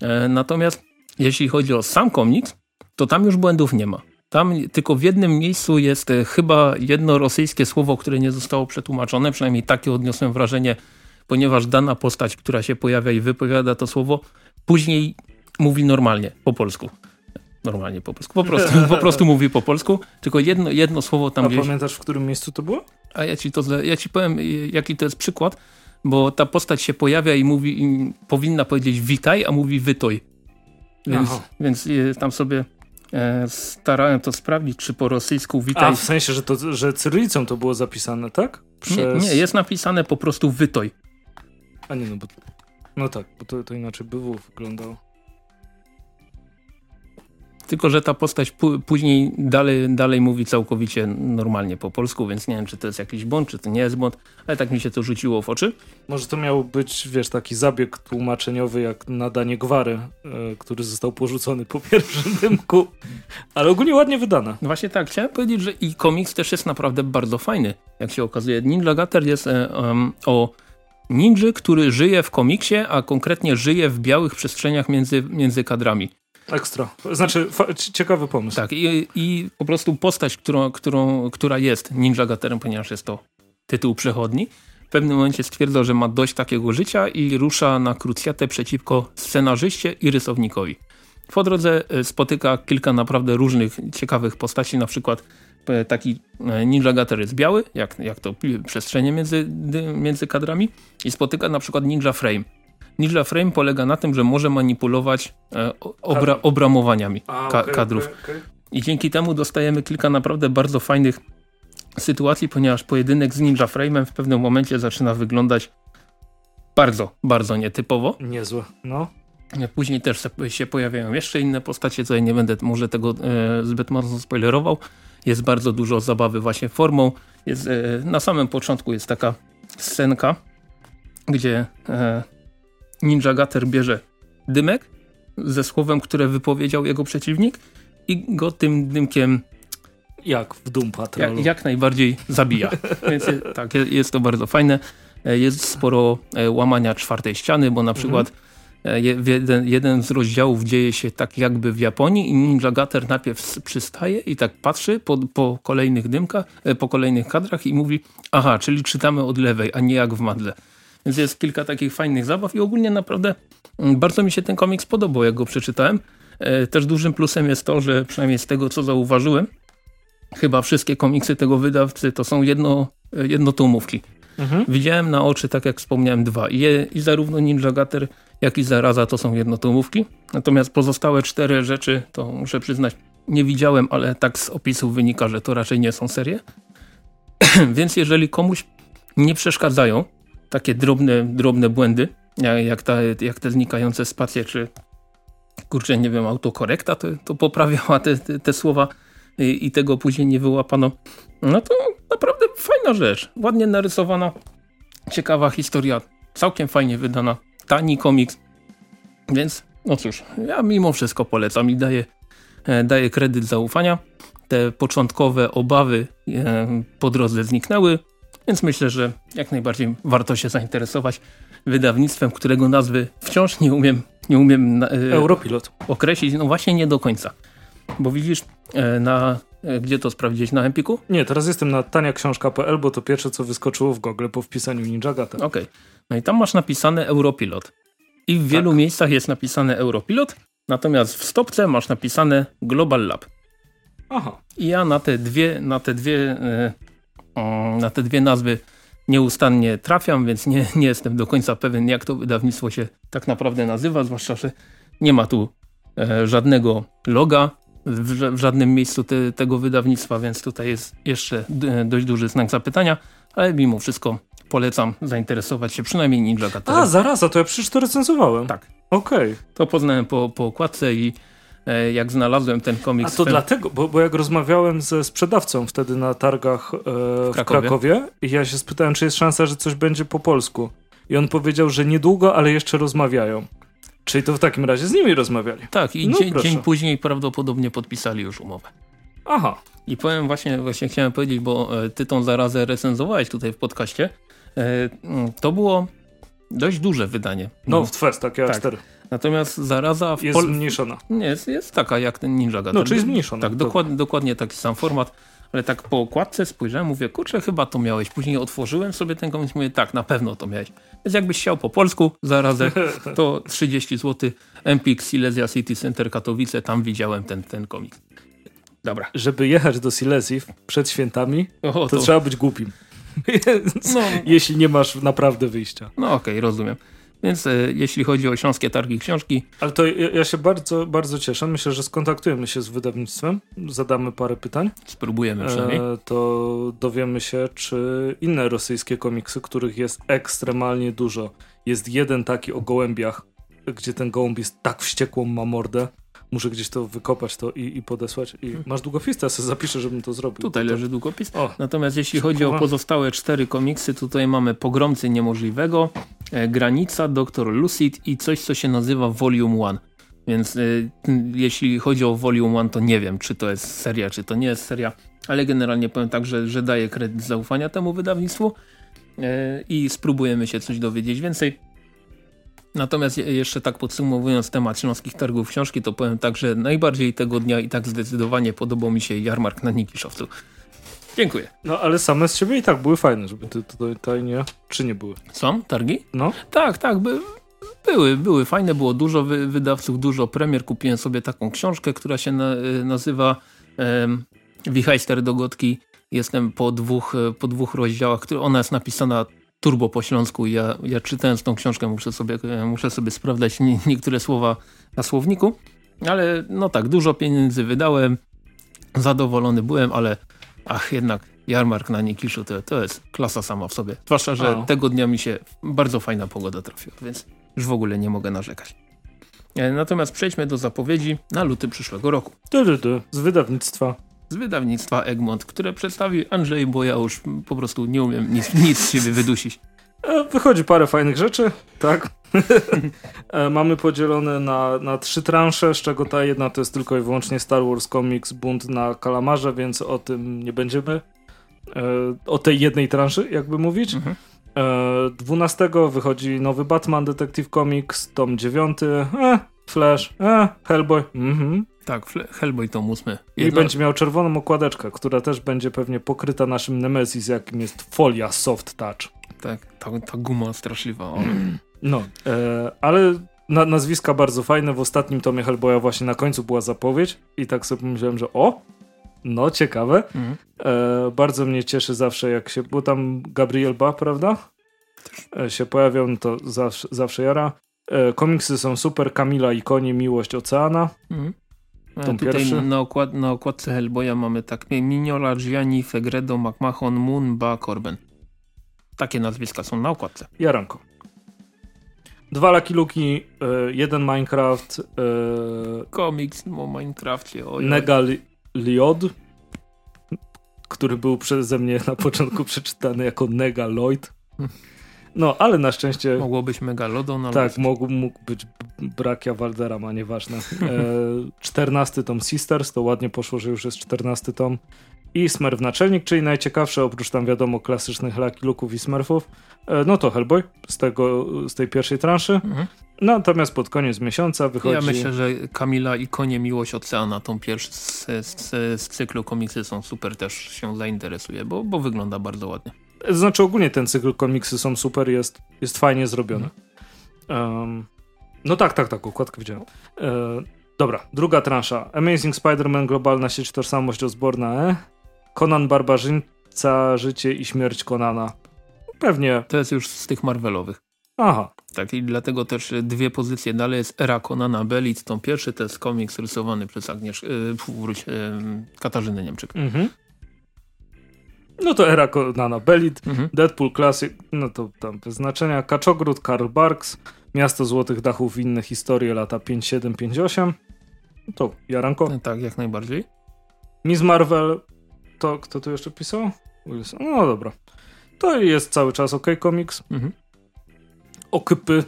Speaker 2: E, natomiast jeśli chodzi o sam komiks, to tam już błędów nie ma. Tam tylko w jednym miejscu jest e, chyba jedno rosyjskie słowo, które nie zostało przetłumaczone, przynajmniej takie odniosłem wrażenie, ponieważ dana postać, która się pojawia i wypowiada to słowo, później mówi normalnie, po polsku. Normalnie po polsku. Po prostu, po prostu mówi po polsku, tylko jedno, jedno słowo tam
Speaker 1: A gdzieś... pamiętasz, w którym miejscu to było?
Speaker 2: A ja ci, to, ja ci powiem, jaki to jest przykład, bo ta postać się pojawia i mówi, i powinna powiedzieć witaj, a mówi wytoj. Więc, więc e, tam sobie e, starałem to sprawdzić, czy po rosyjsku witaj.
Speaker 1: A w sensie, że, to, że cyrylicą to było zapisane, tak?
Speaker 2: Przez... Nie, nie, jest napisane po prostu wytoj.
Speaker 1: A nie, no bo. No tak, bo to, to inaczej by wyglądało.
Speaker 2: Tylko, że ta postać później dalej, dalej mówi całkowicie normalnie po polsku, więc nie wiem, czy to jest jakiś błąd, czy to nie jest błąd, ale tak mi się to rzuciło w oczy.
Speaker 1: Może to miał być, wiesz, taki zabieg tłumaczeniowy jak nadanie gwary, yy, który został porzucony po *laughs* pierwszym dymku, ale ogólnie ładnie wydane.
Speaker 2: No właśnie tak, chciałem powiedzieć, że i komiks też jest naprawdę bardzo fajny, jak się okazuje. Ninja Gatter jest um, o ninży, który żyje w komiksie, a konkretnie żyje w białych przestrzeniach między, między kadrami.
Speaker 1: Ekstra. Znaczy, ciekawy pomysł.
Speaker 2: Tak, i, i po prostu postać, którą, którą, która jest Ninja Gatterem, ponieważ jest to tytuł przechodni, w pewnym momencie stwierdza, że ma dość takiego życia i rusza na krucjatę przeciwko scenarzyście i rysownikowi. Po drodze e, spotyka kilka naprawdę różnych ciekawych postaci, na przykład e, taki e, Ninja Gatter jest biały, jak, jak to przestrzenie między, między kadrami i spotyka na przykład Ninja Frame Ninja Frame polega na tym, że może manipulować e, obra obramowaniami A, ka okay, kadrów. Okay, okay. I dzięki temu dostajemy kilka naprawdę bardzo fajnych sytuacji, ponieważ pojedynek z Ninja Frame'em w pewnym momencie zaczyna wyglądać bardzo, bardzo nietypowo.
Speaker 1: Niezłe, no.
Speaker 2: Później też się pojawiają jeszcze inne postacie, co ja nie będę może tego e, zbyt mocno spoilerował. Jest bardzo dużo zabawy właśnie formą. Jest, e, na samym początku jest taka scenka, gdzie e, Ninja Gatter bierze dymek ze słowem, które wypowiedział jego przeciwnik i go tym dymkiem
Speaker 1: jak w Doom Patrolu.
Speaker 2: Jak, jak najbardziej zabija. *laughs* Więc tak, jest to bardzo fajne. E, jest sporo e, łamania czwartej ściany, bo na mhm. przykład mhm. jeden, jeden z rozdziałów dzieje się tak jakby w Japonii i Ninja Gatter najpierw przystaje i tak patrzy po, po kolejnych dymkach, po kolejnych kadrach i mówi aha, czyli czytamy od lewej, a nie jak w Madle. Więc jest kilka takich fajnych zabaw i ogólnie naprawdę mm, bardzo mi się ten komiks podobał, jak go przeczytałem. E, też dużym plusem jest to, że przynajmniej z tego, co zauważyłem, chyba wszystkie komiksy tego wydawcy to są jedno, e, jednotomówki. Mhm. Widziałem na oczy, tak jak wspomniałem, dwa. I, je, I zarówno Ninja Gatter, jak i Zaraza to są jednotomówki. Natomiast pozostałe cztery rzeczy, to muszę przyznać, nie widziałem, ale tak z opisów wynika, że to raczej nie są serie. *clears throat* Więc jeżeli komuś nie przeszkadzają takie drobne, drobne błędy, jak, ta, jak te znikające spacje, czy kurczę, nie wiem, autokorekta to, to poprawiała te, te, te słowa i, i, tego później nie wyłapano. No to naprawdę fajna rzecz. Ładnie narysowana, ciekawa historia, całkiem fajnie wydana, tani komiks. Więc, no cóż, ja mimo wszystko polecam i daję, e, daję kredyt zaufania. Te początkowe obawy e, po drodze zniknęły. Więc myślę, że jak najbardziej warto się zainteresować wydawnictwem, którego nazwy wciąż nie umiem, nie umiem
Speaker 1: e, Europilot.
Speaker 2: określić. No właśnie nie do końca. Bo widzisz, e, na, e, gdzie to sprawdzić? Na Empiku?
Speaker 1: Nie, teraz jestem na taniaksiążka.pl, bo to pierwsze, co wyskoczyło w Google po wpisaniu Ninjagata.
Speaker 2: Okej. Okay. No i tam masz napisane Europilot. I w wielu tak. miejscach jest napisane Europilot, natomiast w stopce masz napisane Global Lab.
Speaker 1: Aha.
Speaker 2: I ja na te dwie, na te dwie, yy, na te dwie nazwy nieustannie trafiam, więc nie, nie jestem do końca pewien, jak to wydawnictwo się tak naprawdę nazywa, zwłaszcza, że nie ma tu e, żadnego loga w, żadnym miejscu te, tego wydawnictwa, więc tutaj jest jeszcze dość duży znak zapytania, ale mimo wszystko polecam zainteresować się przynajmniej Ninja Gatorem.
Speaker 1: A, zaraz, a to ja przecież to recenzowałem.
Speaker 2: Tak.
Speaker 1: Okej. Okay.
Speaker 2: To poznałem po, po okładce i jak znalazłem ten komiks...
Speaker 1: A to dlatego, bo, bo jak rozmawiałem ze sprzedawcą wtedy na targach e, w, Krakowie. w Krakowie i ja się spytałem, czy jest szansa, że coś będzie po polsku. I on powiedział, że niedługo, ale jeszcze rozmawiają. Czyli to w takim razie z nimi rozmawiali.
Speaker 2: Tak, i no, dzień, dzień, później prawdopodobnie podpisali już umowę.
Speaker 1: Aha.
Speaker 2: I powiem właśnie, właśnie chciałem powiedzieć, bo e, ty tą zarazę recenzowałeś tutaj w podcaście. E, mm, to było dość duże wydanie.
Speaker 1: No, no w Fest, takie tak. A4.
Speaker 2: Natomiast zaraza... W
Speaker 1: jest Pol... zmniejszona.
Speaker 2: Nie, jest, jest taka jak ten Ninja Gator.
Speaker 1: No, czyli zmniejszona.
Speaker 2: Tak, dokładnie, dokładnie taki sam format. Ale tak po okładce spojrzałem, mówię, kurczę, chyba to miałeś. Później otworzyłem sobie ten komiks, mówię, tak, na pewno to miałeś. Więc jakbyś chciał po polsku zarazę, *laughs* to 30 zł. Empik Silesia City Center Katowice, tam widziałem ten, ten komiks.
Speaker 1: Dobra. Żeby jechać do Silesii przed świętami, to, to, trzeba być głupim. *laughs* no. Jeśli nie masz naprawdę wyjścia.
Speaker 2: No okej, okay, rozumiem. Więc e, jeśli chodzi o Śląskie Targi Książki...
Speaker 1: Ale to ja, ja, się bardzo, bardzo cieszę. Myślę, że skontaktujemy się z wydawnictwem, zadamy parę pytań.
Speaker 2: Spróbujemy przynajmniej. E,
Speaker 1: to dowiemy się, czy inne rosyjskie komiksy, których jest ekstremalnie dużo. Jest jeden taki o gołębiach, gdzie ten gołąb jest tak wściekłą ma mordę, muszę gdzieś to wykopać to i, i podesłać. I hmm. masz długopis, to ja sobie zapiszę, żebym to zrobił.
Speaker 2: Tutaj leży długopis. O, Natomiast jeśli chodzi o pozostałe cztery komiksy, tutaj mamy Pogromcy Niemożliwego, e, Granica, Doktor Lucid i coś, co się nazywa Volume 1. Więc e, jeśli chodzi o Volume 1, to nie wiem, czy to jest seria, czy to nie jest seria, ale generalnie powiem tak, że, że daję kredyt zaufania temu wydawnictwu e, i spróbujemy się coś dowiedzieć więcej. Natomiast jeszcze tak podsumowując temat śląskich targów książki, to powiem tak, że najbardziej tego dnia i tak zdecydowanie podobał mi się jarmark na Nikiszowcu. Dziękuję.
Speaker 1: No ale same z siebie i tak były fajne, żeby tutaj nie... Czy nie były?
Speaker 2: Są targi?
Speaker 1: No.
Speaker 2: Tak, tak, by, były, były fajne, było dużo wy, wydawców, dużo premier. Kupiłem sobie taką książkę, która się na, nazywa um, Wichajster do Gotki. Jestem po dwóch, po dwóch rozdziałach, ona jest napisana turbo po śląsku. Ja, ja czytając tą książkę muszę sobie, muszę sobie sprawdzać nie, niektóre słowa na słowniku. Ale no tak, dużo pieniędzy wydałem, zadowolony byłem, ale ach, jednak jarmark na Nikiszu to, to jest klasa sama w sobie. Zwłaszcza, że A. tego dnia mi się bardzo fajna pogoda trafiła, więc już w ogóle nie mogę narzekać. E, natomiast przejdźmy do zapowiedzi na luty przyszłego roku.
Speaker 1: Du, du, du. Z wydawnictwa
Speaker 2: z wydawnictwa Egmont, które przedstawi Andrzej, bo ja już po prostu nie umiem nic, nic z siebie wydusić.
Speaker 1: E, wychodzi parę fajnych rzeczy, tak. *laughs* E, mamy podzielone na, na trzy transze, z czego ta jedna to jest tylko i wyłącznie Star Wars Comics Bunt na Kalamarze, więc o tym nie będziemy. E, o tej jednej transzy, jakby mówić. Mhm. 12 wychodzi nowy Batman Detective Comics, tom 9. E, Flash, e, Hellboy. Mhm.
Speaker 2: Tak, Hellboy to 8.
Speaker 1: Jedno... I będzie miał czerwoną okładeczkę, która też będzie pewnie pokryta naszym Nemesis, jakim jest folia Soft Touch.
Speaker 2: Tak, ta, ta guma straszliwa. *clears throat*
Speaker 1: No, e, ale na, nazwiska bardzo fajne. W ostatnim tomie Hellboya właśnie na końcu była zapowiedź i tak sobie pomyślałem, że o, no ciekawe. Mhm. E, bardzo mnie cieszy zawsze jak się, bo tam Gabriel Ba, prawda? E, się pojawiał, no to zawsze, zawsze jara. E, komiksy są super, Kamila i konie, Miłość Oceana. Mhm.
Speaker 2: Tą tutaj na, okład, na okładce Hellboya mamy tak Mignola, Gianni, Fegredo, McMahon, Moon, Ba, Corben. Takie nazwiska są na okładce.
Speaker 1: Jaranko. Dwa Lucky Luki, y, jeden Minecraft. Y,
Speaker 2: Komiks o Minecrafcie. Oj,
Speaker 1: Nega Liod, który był przeze mnie na początku *laughs* przeczytany jako Nega Lloyd. *laughs* No, ale na szczęście...
Speaker 2: Mogło być Megalodon, ale...
Speaker 1: Tak, mógł, mógł być Brakia Waldera, nieważne. *laughs* E, 14 tom Sisters, to ładnie poszło, że już jest 14 tom. I Smurf Naczelnik, czyli najciekawsze, oprócz tam wiadomo klasycznych Lucky Luke'ów i Smurfów, e, no to Hellboy z, tego, z tej pierwszej transzy. Mhm. Natomiast pod koniec miesiąca wychodzi...
Speaker 2: Ja myślę, że Kamila i Konie Miłość Oceana, tą pierwszą z, z, z, cyklu komiksy są super, też się zainteresuje, bo, bo wygląda bardzo ładnie.
Speaker 1: Znaczy ogólnie ten cykl komiksy są super, jest, jest fajnie zrobiony. Um, no tak, tak, tak, układkę widziałem. E, dobra, druga transza. Amazing Spider-Man, globalna sieć tożsamość rozborna, e? Conan Barbarzyńca, życie i śmierć Conana. Pewnie.
Speaker 2: To jest już z tych Marvelowych.
Speaker 1: Aha.
Speaker 2: Tak i dlatego też dwie pozycje dalej jest Era Conana Bellic, tą pierwszy to jest komiks rysowany przez Agniesz, yy, wróć, yy, Katarzynę Niemczyk. Mhm.
Speaker 1: No to Era Conana Bellic, mhm. Deadpool Classic, no to tam znaczenia, Kaczogród, Karl Barks, Miasto Złotych Dachów, inne historie, lata 5-7-5-8. To Jaranko.
Speaker 2: Tak, jak najbardziej.
Speaker 1: Miss Marvel, to kto tu jeszcze pisał? No dobra. To jest cały czas OK Comics. Mhm. Okypy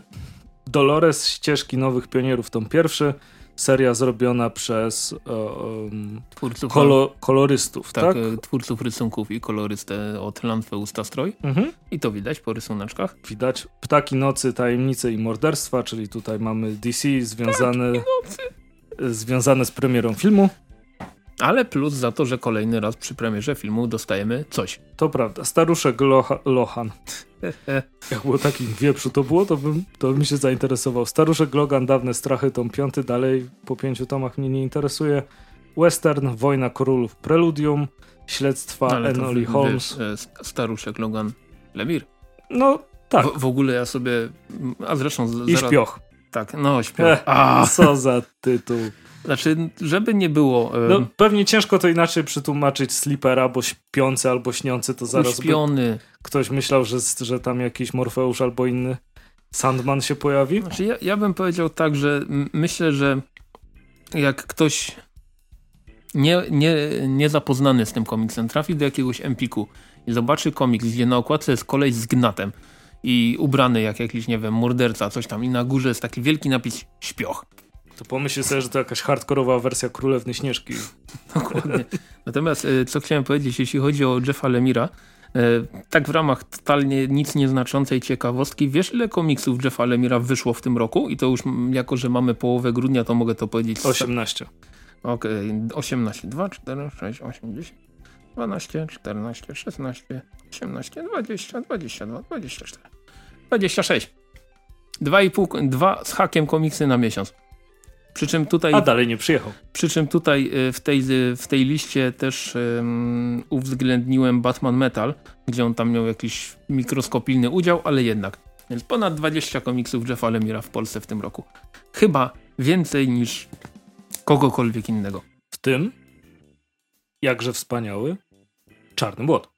Speaker 1: Dolores, ścieżki nowych pionierów, tom pierwszy. Seria zrobiona przez um, twórców, kolo, kolorystów, tak? tak? E,
Speaker 2: twórców rysunków i kolorystę od Landwe Ustastroj. Mhm. I to widać po rysuneczkach.
Speaker 1: Widać. Ptaki Nocy, Tajemnice i Morderstwa, czyli tutaj mamy DC związane, związane z premierą filmu.
Speaker 2: Ale plus za to, że kolejny raz przy premierze filmu dostajemy coś.
Speaker 1: To prawda. Staruszek Loha, Lohan. Jak było takim wieprzu to było, to bym, to bym się zainteresował. Staruszek Logan, dawne strachy, tom piąty, dalej po pięciu tomach mnie nie interesuje. Western, Wojna Królów, Preludium, Śledztwa Ale Enoli Holmes.
Speaker 2: Wiesz, staruszek Logan, Lemir.
Speaker 1: No, tak.
Speaker 2: W, w, ogóle ja sobie, a zresztą...
Speaker 1: I zaraz, śpioch.
Speaker 2: Tak, no śpioch. Ech,
Speaker 1: co za tytuł.
Speaker 2: Znaczy, żeby nie było...
Speaker 1: No, pewnie ciężko to inaczej przetłumaczyć slipera, bo śpiący albo śniący to zaraz
Speaker 2: Uśpiony.
Speaker 1: ktoś myślał, że, że tam jakiś Morfeusz albo inny Sandman się pojawi.
Speaker 2: Znaczy, ja, ja bym powiedział tak, że myślę, że jak ktoś nie, nie, nie zapoznany z tym komiksem trafi do jakiegoś empiku i zobaczy komiks, gdzie na okładce jest koleś z gnatem i ubrany jak jakiś, nie wiem, morderca, coś tam i na górze jest taki wielki napis śpioch
Speaker 1: to pomyśl sobie, że to jakaś hardkorowa wersja Królewny Śnieżki. *laughs*
Speaker 2: Dokładnie. Natomiast e, co chciałem powiedzieć, jeśli chodzi o Jeffa Lemira, e, tak w ramach totalnie nic nieznaczącej ciekawostki, wiesz ile komiksów Jeffa Lemira wyszło w tym roku? I to już jako, że mamy połowę grudnia, to mogę to powiedzieć.
Speaker 1: 18.
Speaker 2: Okej, okay. 18, 2, 4, 6, 8, 10, 12, 14, 16, 18, 20, 22, 24, 26. 2,5, dwa z hakiem komiksy na miesiąc. Przy czym tutaj...
Speaker 1: A dalej nie przyjechał.
Speaker 2: Przy czym tutaj y, w tej, y, w tej liście też um, uwzględniłem Batman Metal, gdzie on tam miał jakiś mikroskopijny udział, ale jednak. Więc ponad 20 komiksów Jeffa Lemira w Polsce w tym roku. Chyba więcej niż kogokolwiek innego.
Speaker 1: W tym, jakże wspaniały, Czarny Błot.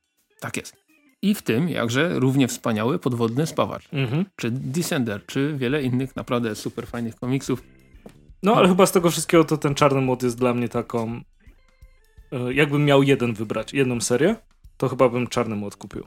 Speaker 2: Tak jest. I w tym, jakże równie wspaniały podwodny spawacz. Mhm. Czy Descender, czy wiele innych naprawdę super fajnych komiksów
Speaker 1: no, ale chyba z tego wszystkiego to ten czarny mod jest dla mnie taką. E, jakbym miał jeden wybrać, jedną serię, to chyba bym czarny mod kupił.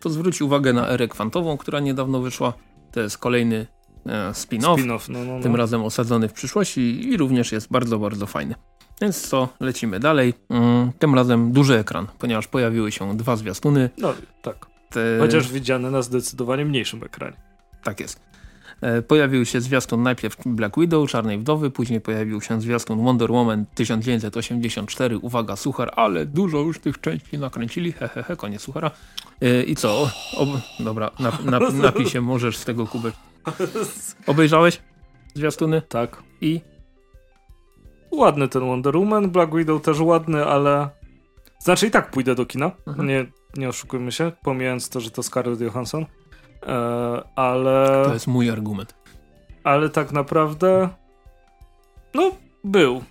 Speaker 2: To zwróć uwagę na erę kwantową, która niedawno wyszła. To jest kolejny e, spin-off. Spin no, no, no. Tym razem osadzony w przyszłości i również jest bardzo, bardzo fajny. Więc co, lecimy dalej. Mm, tym razem duży ekran, ponieważ pojawiły się dwa zwiastuny.
Speaker 1: No tak. Te... Chociaż widziane na zdecydowanie mniejszym ekranie.
Speaker 2: Tak jest. E, pojawił się zwiastun najpierw Black Widow, Czarnej Wdowy, później pojawił się zwiastun Wonder Woman 1984, uwaga, suchar, ale dużo już tych części nakręcili, hehehe, he, he, koniec suchara. E, I co? Ob dobra, nap nap *laughs* możesz z tego kubek. Obejrzałeś zwiastuny?
Speaker 1: Tak.
Speaker 2: I?
Speaker 1: Ładny ten Wonder Woman, Black Widow też ładny, ale... Znaczy i tak pójdę do kina, mhm. nie, nie oszukujmy się, pomijając to, że to Scarlett Johansson. E, ale...
Speaker 2: To jest mój argument.
Speaker 1: Ale tak naprawdę no, był.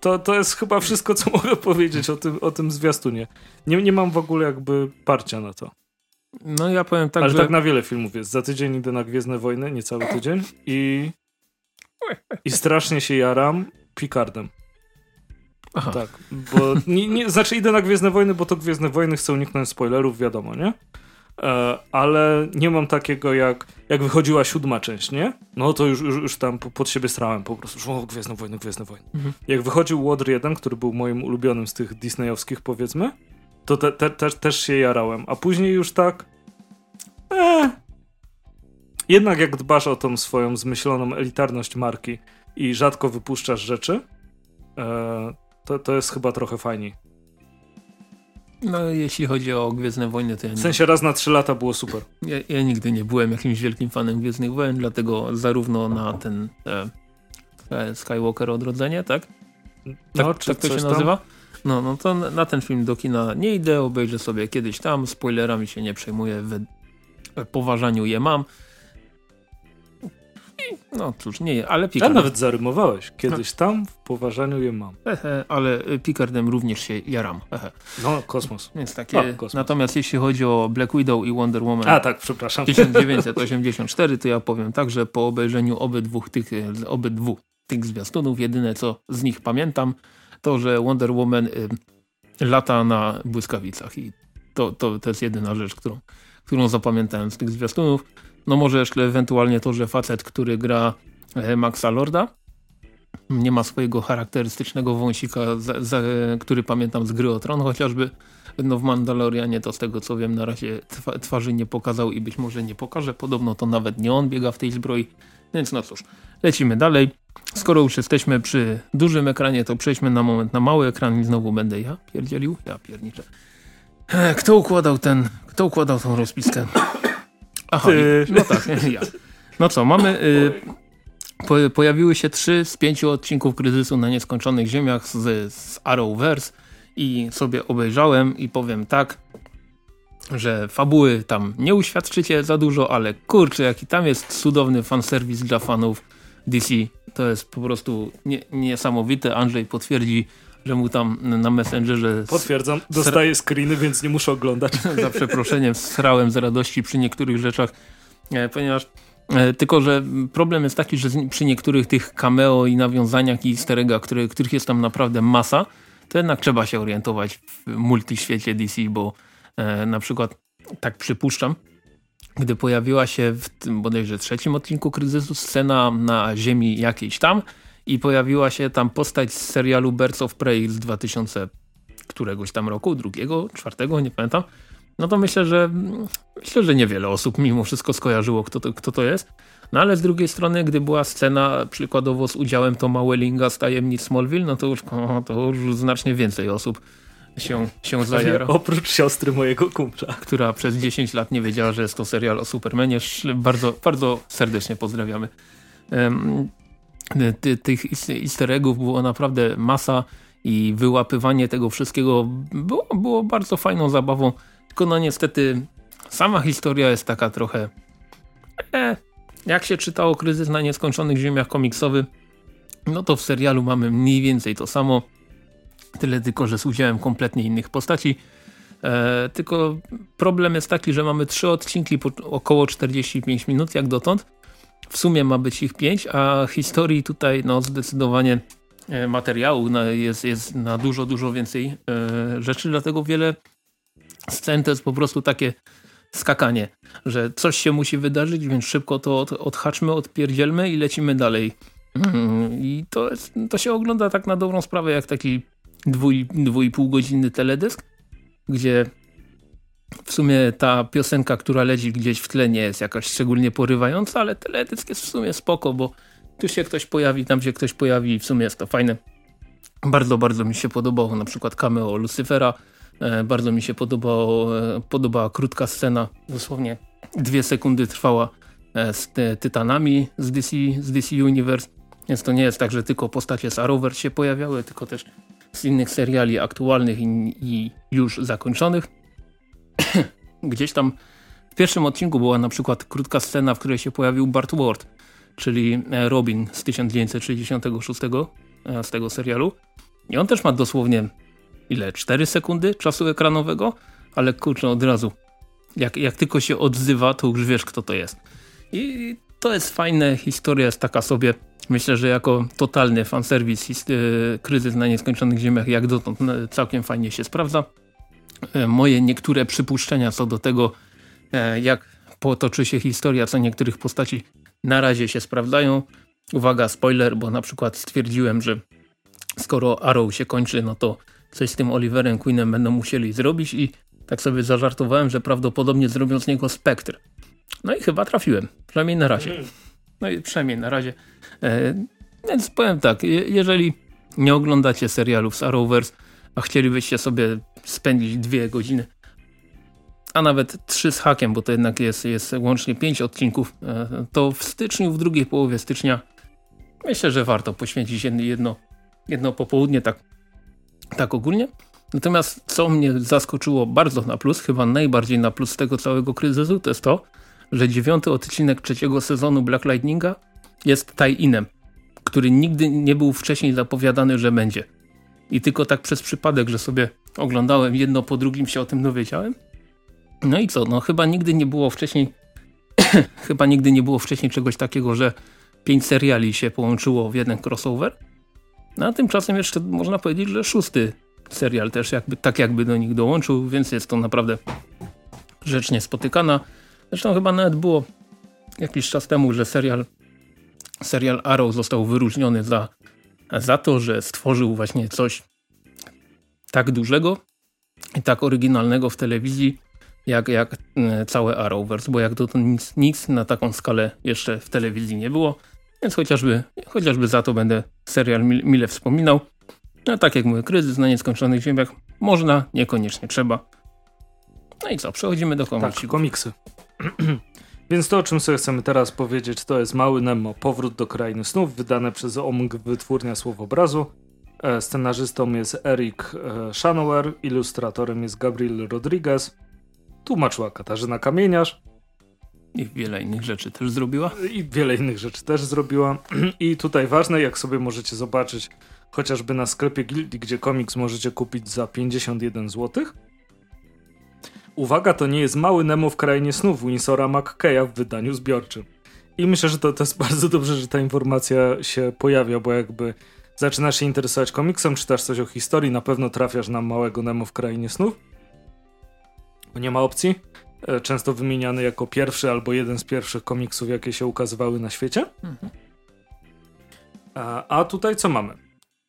Speaker 1: To, to jest chyba wszystko, co *laughs* mogę powiedzieć o tym, o tym zwiastunie. Nie, nie mam w ogóle jakby parcia na to.
Speaker 2: No ja powiem tak,
Speaker 1: Ale
Speaker 2: że...
Speaker 1: tak na wiele filmów jest. Za tydzień idę na Gwiezdne Wojny, niecały tydzień i i strasznie się jaram Picardem. Aha. Tak, bo nie, nie, znaczy idę na Gwiezdne Wojny, bo to Gwiezdne Wojny chcę uniknąć spoilerów, wiadomo, nie? E, ale nie mam takiego jak, jak wychodziła siódma część, nie? No to już, już, już tam pod siebie strałem po prostu, o, Gwiezdne Wojny, Gwiezdne Wojny. Mhm. Jak wychodził Water 1, który był moim ulubionym z tych disneyowskich powiedzmy, to te, te, te, też się jarałem, a później już tak eh. jednak jak dbasz o tą swoją zmyśloną elitarność marki i rzadko wypuszczasz rzeczy, e, to, to jest chyba trochę fajniej.
Speaker 2: No, jeśli chodzi o Gwiezdne Wojny, to ja
Speaker 1: W sensie raz na trzy lata było super.
Speaker 2: Ja, ja, nigdy nie byłem jakimś wielkim fanem Gwiezdnych Wojen, dlatego zarówno na ten e, e Skywalker Odrodzenie, tak? Tak, no, tak to się nazywa? No, no to na ten film do kina nie idę, obejrzę sobie kiedyś tam, spoilerami się nie przejmuję, w poważaniu je mam. No cóż, nie, ale
Speaker 1: Picard... Ja nawet zarymowałeś. Kiedyś no. tam w poważaniu je mam.
Speaker 2: Ehe, ale Picardem również się jaram. Ehe.
Speaker 1: No, kosmos.
Speaker 2: Więc takie... O, kosmos. Natomiast jeśli chodzi o Black Widow i Wonder Woman
Speaker 1: A tak, przepraszam.
Speaker 2: 1984, to ja powiem tak, że po obejrzeniu obydwu tych, obydwu tych zwiastunów, jedyne co z nich pamiętam, to, że Wonder Woman y, lata na błyskawicach i to, to, to jest jedyna rzecz, którą, którą zapamiętałem z tych zwiastunów. No może jeszcze ewentualnie to, że facet, który gra e, Maxa Lorda, nie ma swojego charakterystycznego wąsika, za, za, który pamiętam z gry o Tron chociażby. No w Mandalorianie to z tego co wiem na razie twarzy nie pokazał i być może nie pokaże. Podobno to nawet nie on biega w tej zbroi. Więc no cóż, lecimy dalej. Skoro już jesteśmy przy dużym ekranie, to przejdźmy na moment na mały ekran i znowu będę ja pierdzielił. Ja pierniczę. E, kto układał ten, kto układał tą rozpiskę? Aha, no tak, *laughs* ja. No co, mamy... Y, po, pojawiły się trzy z pięciu odcinków Kryzysu na Nieskończonych Ziemiach z, z Arrowverse i sobie obejrzałem i powiem tak, że fabuły tam nie uświadczycie za dużo, ale kurczę, jaki tam jest cudowny fanserwis dla fanów DC. To jest po prostu nie, niesamowite. Andrzej potwierdzi, że mu tam na Messengerze...
Speaker 1: Potwierdzam, dostaję screeny, więc nie muszę oglądać. *laughs*
Speaker 2: za przeproszeniem srałem z radości przy niektórych rzeczach, e, ponieważ e, tylko, że problem jest taki, że przy niektórych tych cameo i nawiązaniach i easter które, których jest tam naprawdę masa, to jednak trzeba się orientować w multiświecie DC, bo e, na przykład tak przypuszczam, gdy pojawiła się w tym bodajże trzecim odcinku Kryzysu scena na ziemi jakiejś tam, i pojawiła się tam postać z serialu Birds of Prey z 2000 któregoś tam roku, drugiego, czwartego, nie pamiętam. No to myślę, że myślę, że niewiele osób mimo wszystko skojarzyło, kto to, kto to jest. No ale z drugiej strony, gdy była scena przykładowo z udziałem Toma Wellinga z Tajemnic Smallville, no to już, to już znacznie więcej osób się, się zajara.
Speaker 1: Oprócz siostry mojego kumpla.
Speaker 2: Która przez 10 lat nie wiedziała, że jest to serial o Supermanie. Bardzo, bardzo serdecznie pozdrawiamy. Ty, tych easter eggów było naprawdę masa i wyłapywanie tego wszystkiego było, było bardzo fajną zabawą. Tylko no niestety sama historia jest taka trochę... E, jak się czytało Kryzys na Nieskończonych Ziemiach komiksowy, no to w serialu mamy mniej więcej to samo. Tyle tylko, że z udziałem kompletnie innych postaci. E, tylko problem jest taki, że mamy trzy odcinki po około 45 minut jak dotąd w sumie ma być ich pięć, a historii tutaj no zdecydowanie e, materiału jest, jest na dużo, dużo więcej e, rzeczy, dlatego wiele scen to jest po prostu takie skakanie, że coś się musi wydarzyć, więc szybko to od, odhaczmy, odpierdzielmy i lecimy dalej. Mm, I to, jest, to się ogląda tak na dobrą sprawę jak taki dwój, dwój pół godziny teledysk, gdzie w sumie ta piosenka, która leci gdzieś w tle nie jest jakaś szczególnie porywająca, ale teledysk jest w sumie spoko, bo tu się ktoś pojawi, tam się ktoś pojawi i w sumie jest to fajne. Bardzo, bardzo mi się podobało na przykład cameo Lucifera, e, bardzo mi się podobało, e, podobała krótka scena, dosłownie dwie sekundy trwała e, z Tytanami z DC, z DC Universe, więc to nie jest tak, że tylko postacie z Arrowverse się pojawiały, tylko też z innych seriali aktualnych i, i już zakończonych. *clears throat* Gdzieś tam w pierwszym odcinku była na przykład krótka scena, w której się pojawił Bart Ward, czyli e, Robin z 1966 e, z tego serialu. I on też ma dosłownie ile? 4 sekundy czasu ekranowego, ale kurczę od razu. Jak, jak tylko się odzywa, to już wiesz kto to jest. I to jest fajne, historia jest taka sobie. Myślę, że jako totalny fanserwis yy, kryzys na nieskończonych ziemiach jak dotąd całkiem fajnie się sprawdza. E, moje niektóre przypuszczenia co do tego, e, jak potoczy się historia, co niektórych postaci na razie się sprawdzają. Uwaga, spoiler, bo na przykład stwierdziłem, że skoro Arrow się kończy, no to coś z tym Oliverem Queenem będą musieli zrobić i tak sobie zażartowałem, że prawdopodobnie zrobią z niego Spektr. No i chyba trafiłem, przynajmniej na razie. No i przynajmniej na razie. E, więc powiem tak, je, jeżeli nie oglądacie serialów z Arrowverse, a chcielibyście sobie spędzić dwie godziny, a nawet trzy z hakiem, bo to jednak jest, jest łącznie pięć odcinków, e, to w styczniu, w drugiej połowie stycznia myślę, że warto poświęcić jedno, jedno popołudnie tak, tak ogólnie. Natomiast co mnie zaskoczyło bardzo na plus, chyba najbardziej na plus tego całego kryzysu, to jest to, że dziewiąty odcinek trzeciego sezonu Black Lightninga jest tie-inem, który nigdy nie był wcześniej zapowiadany, że będzie. I tylko tak przez przypadek, że sobie oglądałem jedno po drugim się o tym dowiedziałem. No i co, no chyba nigdy nie było wcześniej *coughs* chyba nigdy nie było wcześniej czegoś takiego, że pięć seriali się połączyło w jeden crossover. No a tymczasem jeszcze można powiedzieć, że szósty serial też jakby, tak jakby do nich dołączył, więc jest to naprawdę rzecz niespotykana. Zresztą chyba nawet było jakiś czas temu, że serial, serial Arrow został wyróżniony za, za to, że stworzył właśnie coś tak dużego i tak oryginalnego w telewizji, jak, jak e, całe Arrowverse, bo jak dotąd nic, nic na taką skalę jeszcze w telewizji nie było, więc chociażby, chociażby za to będę serial mile wspominał. No tak jak mówię, kryzys na nieskończonych ziemiach można, niekoniecznie trzeba. No i co, przechodzimy do komiksów.
Speaker 1: Tak, komiksy. *clears throat* Więc to, o czym sobie chcemy teraz powiedzieć, to jest Mały Nemo, Powrót do Krainy Snów, wydane przez OMG Wytwórnia Słowobrazu. E, scenarzystą jest Eric e, Shanower, ilustratorem jest Gabriel Rodriguez, tłumaczyła Katarzyna Kamieniarz.
Speaker 2: I wiele innych rzeczy też zrobiła.
Speaker 1: I wiele innych rzeczy też zrobiła. *clears throat* I tutaj ważne, jak sobie możecie zobaczyć, chociażby na sklepie Gildii, gdzie komiks możecie kupić za 51 zł. Uwaga, to nie jest mały Nemo w krainie snów Winsora McKeya w wydaniu zbiorczym. I myślę, że to, to jest *laughs* bardzo dobrze, że ta informacja się pojawia, bo jakby zaczynasz się interesować komiksem, czytasz coś o historii, na pewno trafiasz na małego Nemo w krainie snów. Bo nie ma opcji. E, często wymieniany jako pierwszy albo jeden z pierwszych komiksów, jakie się ukazywały na świecie. Mhm. A, a tutaj co mamy?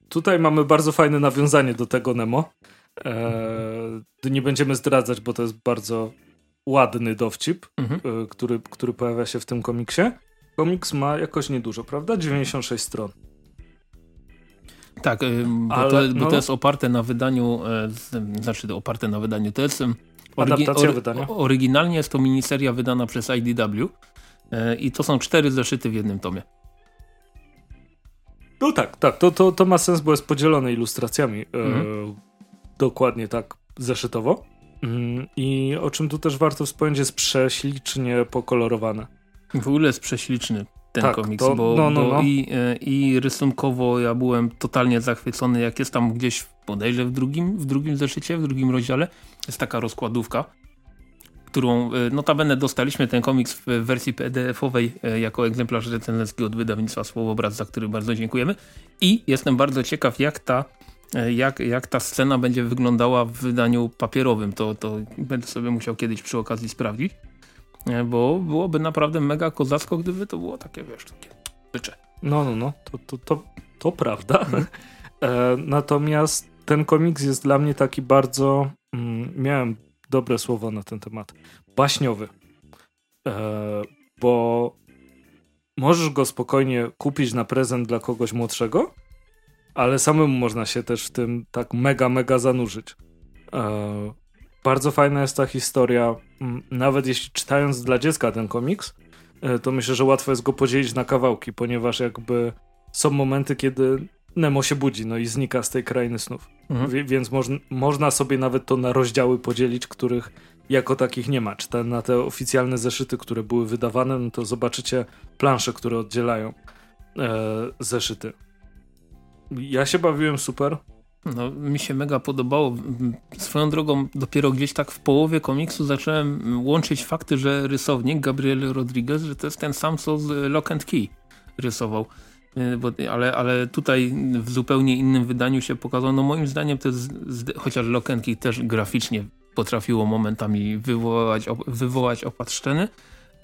Speaker 1: Tutaj mamy bardzo fajne nawiązanie do tego Nemo. E, nie będziemy zdradzać, bo to jest bardzo ładny dowcip, mhm. e, który, który pojawia się w tym komiksie. Komiks ma jakoś niedużo, prawda? 96 stron.
Speaker 2: Tak, bo, Ale, to, bo no, to, jest oparte na wydaniu, e, znaczy oparte na wydaniu, to jest
Speaker 1: orygi or, wydania.
Speaker 2: Oryginalnie jest to miniseria wydana przez IDW e, i to są cztery zeszyty w jednym tomie.
Speaker 1: No tak, tak, to, to, to ma sens, bo jest podzielone ilustracjami. E, mhm. Dokładnie tak, zeszytowo. Mm, I o czym tu też warto wspomnieć, jest prześlicznie pokolorowane.
Speaker 2: W ogóle jest prześliczny ten tak, komiks, to, bo, no, no, bo no. I, e, I, rysunkowo ja byłem totalnie zachwycony, jak jest tam gdzieś, podejrzę w drugim, w drugim zeszycie, w drugim rozdziale, jest taka rozkładówka, którą e, notabene dostaliśmy ten komiks w wersji PDF-owej e, jako egzemplarz recenzencki od wydawnictwa Słowobraz, za który bardzo dziękujemy. I jestem bardzo ciekaw, jak ta, jak, jak ta scena będzie wyglądała w wydaniu papierowym. To, to będę sobie musiał kiedyś przy okazji sprawdzić bo byłoby naprawdę mega kozacko, gdyby to było takie, wiesz, takie bycze.
Speaker 1: No, no, no, to, to, to, to prawda. Mhm. *laughs* e, natomiast ten komiks jest dla mnie taki bardzo, mm, miałem dobre słowo na ten temat, baśniowy. E, bo możesz go spokojnie kupić na prezent dla kogoś młodszego, ale samemu można się też w tym tak mega, mega zanurzyć. E, bardzo fajna jest ta historia. Mm, nawet jeśli czytając dla dziecka ten komiks, e, to myślę, że łatwo jest go podzielić na kawałki, ponieważ jakby są momenty, kiedy Nemo się budzi, no i znika z tej krainy snów. Mhm. Więc moż, można sobie nawet to na rozdziały podzielić, których jako takich nie ma. Czy te, na te oficjalne zeszyty, które były wydawane, no to zobaczycie plansze, które oddzielają e, zeszyty. Ja się bawiłem super.
Speaker 2: No, mi się mega podobało. Swoją drogą dopiero gdzieś tak w połowie komiksu zacząłem łączyć fakty, że rysownik Gabriel Rodriguez, że to jest ten sam, co z Lock and Key rysował. E, bo, ale, ale tutaj w zupełnie innym wydaniu się pokazał. No moim zdaniem to jest, chociaż Lock and Key też graficznie potrafiło momentami wywołać, wywołać opad szczeny.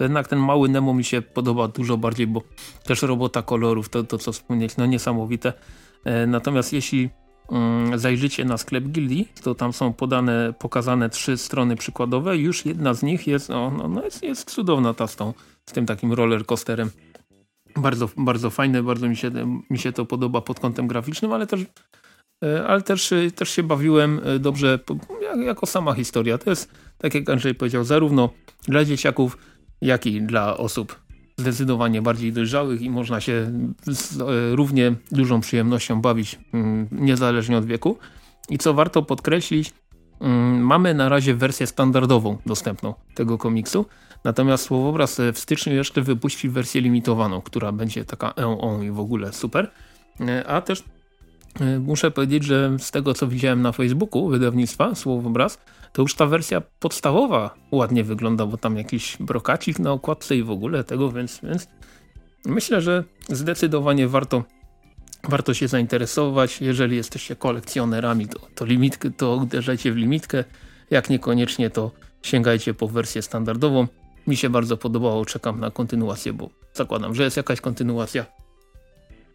Speaker 2: Jednak ten mały Nemo mi się podoba dużo bardziej, bo też robota kolorów, to, to co wspomnieć, no niesamowite. E, natomiast jeśli mm, zajrzycie na sklep Gildii, to tam są podane, pokazane trzy strony przykładowe. Już jedna z nich jest, no, no, no jest, jest cudowna ta z, tą, z tym takim roller coasterem. Bardzo, bardzo fajne, bardzo mi się, mi się to podoba pod kątem graficznym, ale też, e, ale też, też się bawiłem e, dobrze jako sama historia. To jest, tak jak Andrzej powiedział, zarówno dla dzieciaków, jak i dla osób zdecydowanie bardziej dojrzałych i można się z e, równie dużą przyjemnością bawić mm, niezależnie od wieku. I co warto podkreślić, mm, mamy na razie wersję standardową dostępną tego komiksu, natomiast Słowobraz w styczniu jeszcze wypuści wersję limitowaną, która będzie taka on i w ogóle super. E, a też e, muszę powiedzieć, że z tego co widziałem na Facebooku wydawnictwa Słowobraz, to już ta wersja podstawowa ładnie wygląda, bo tam jakiś brokacik na okładce i w ogóle tego, więc, więc myślę, że zdecydowanie warto warto się zainteresować. Jeżeli jesteście kolekcjonerami, to, to, limitkę, to uderzajcie w limitkę. Jak niekoniecznie, to sięgajcie po wersję standardową. Mi się bardzo podobało, czekam na kontynuację, bo zakładam, że jest jakaś kontynuacja.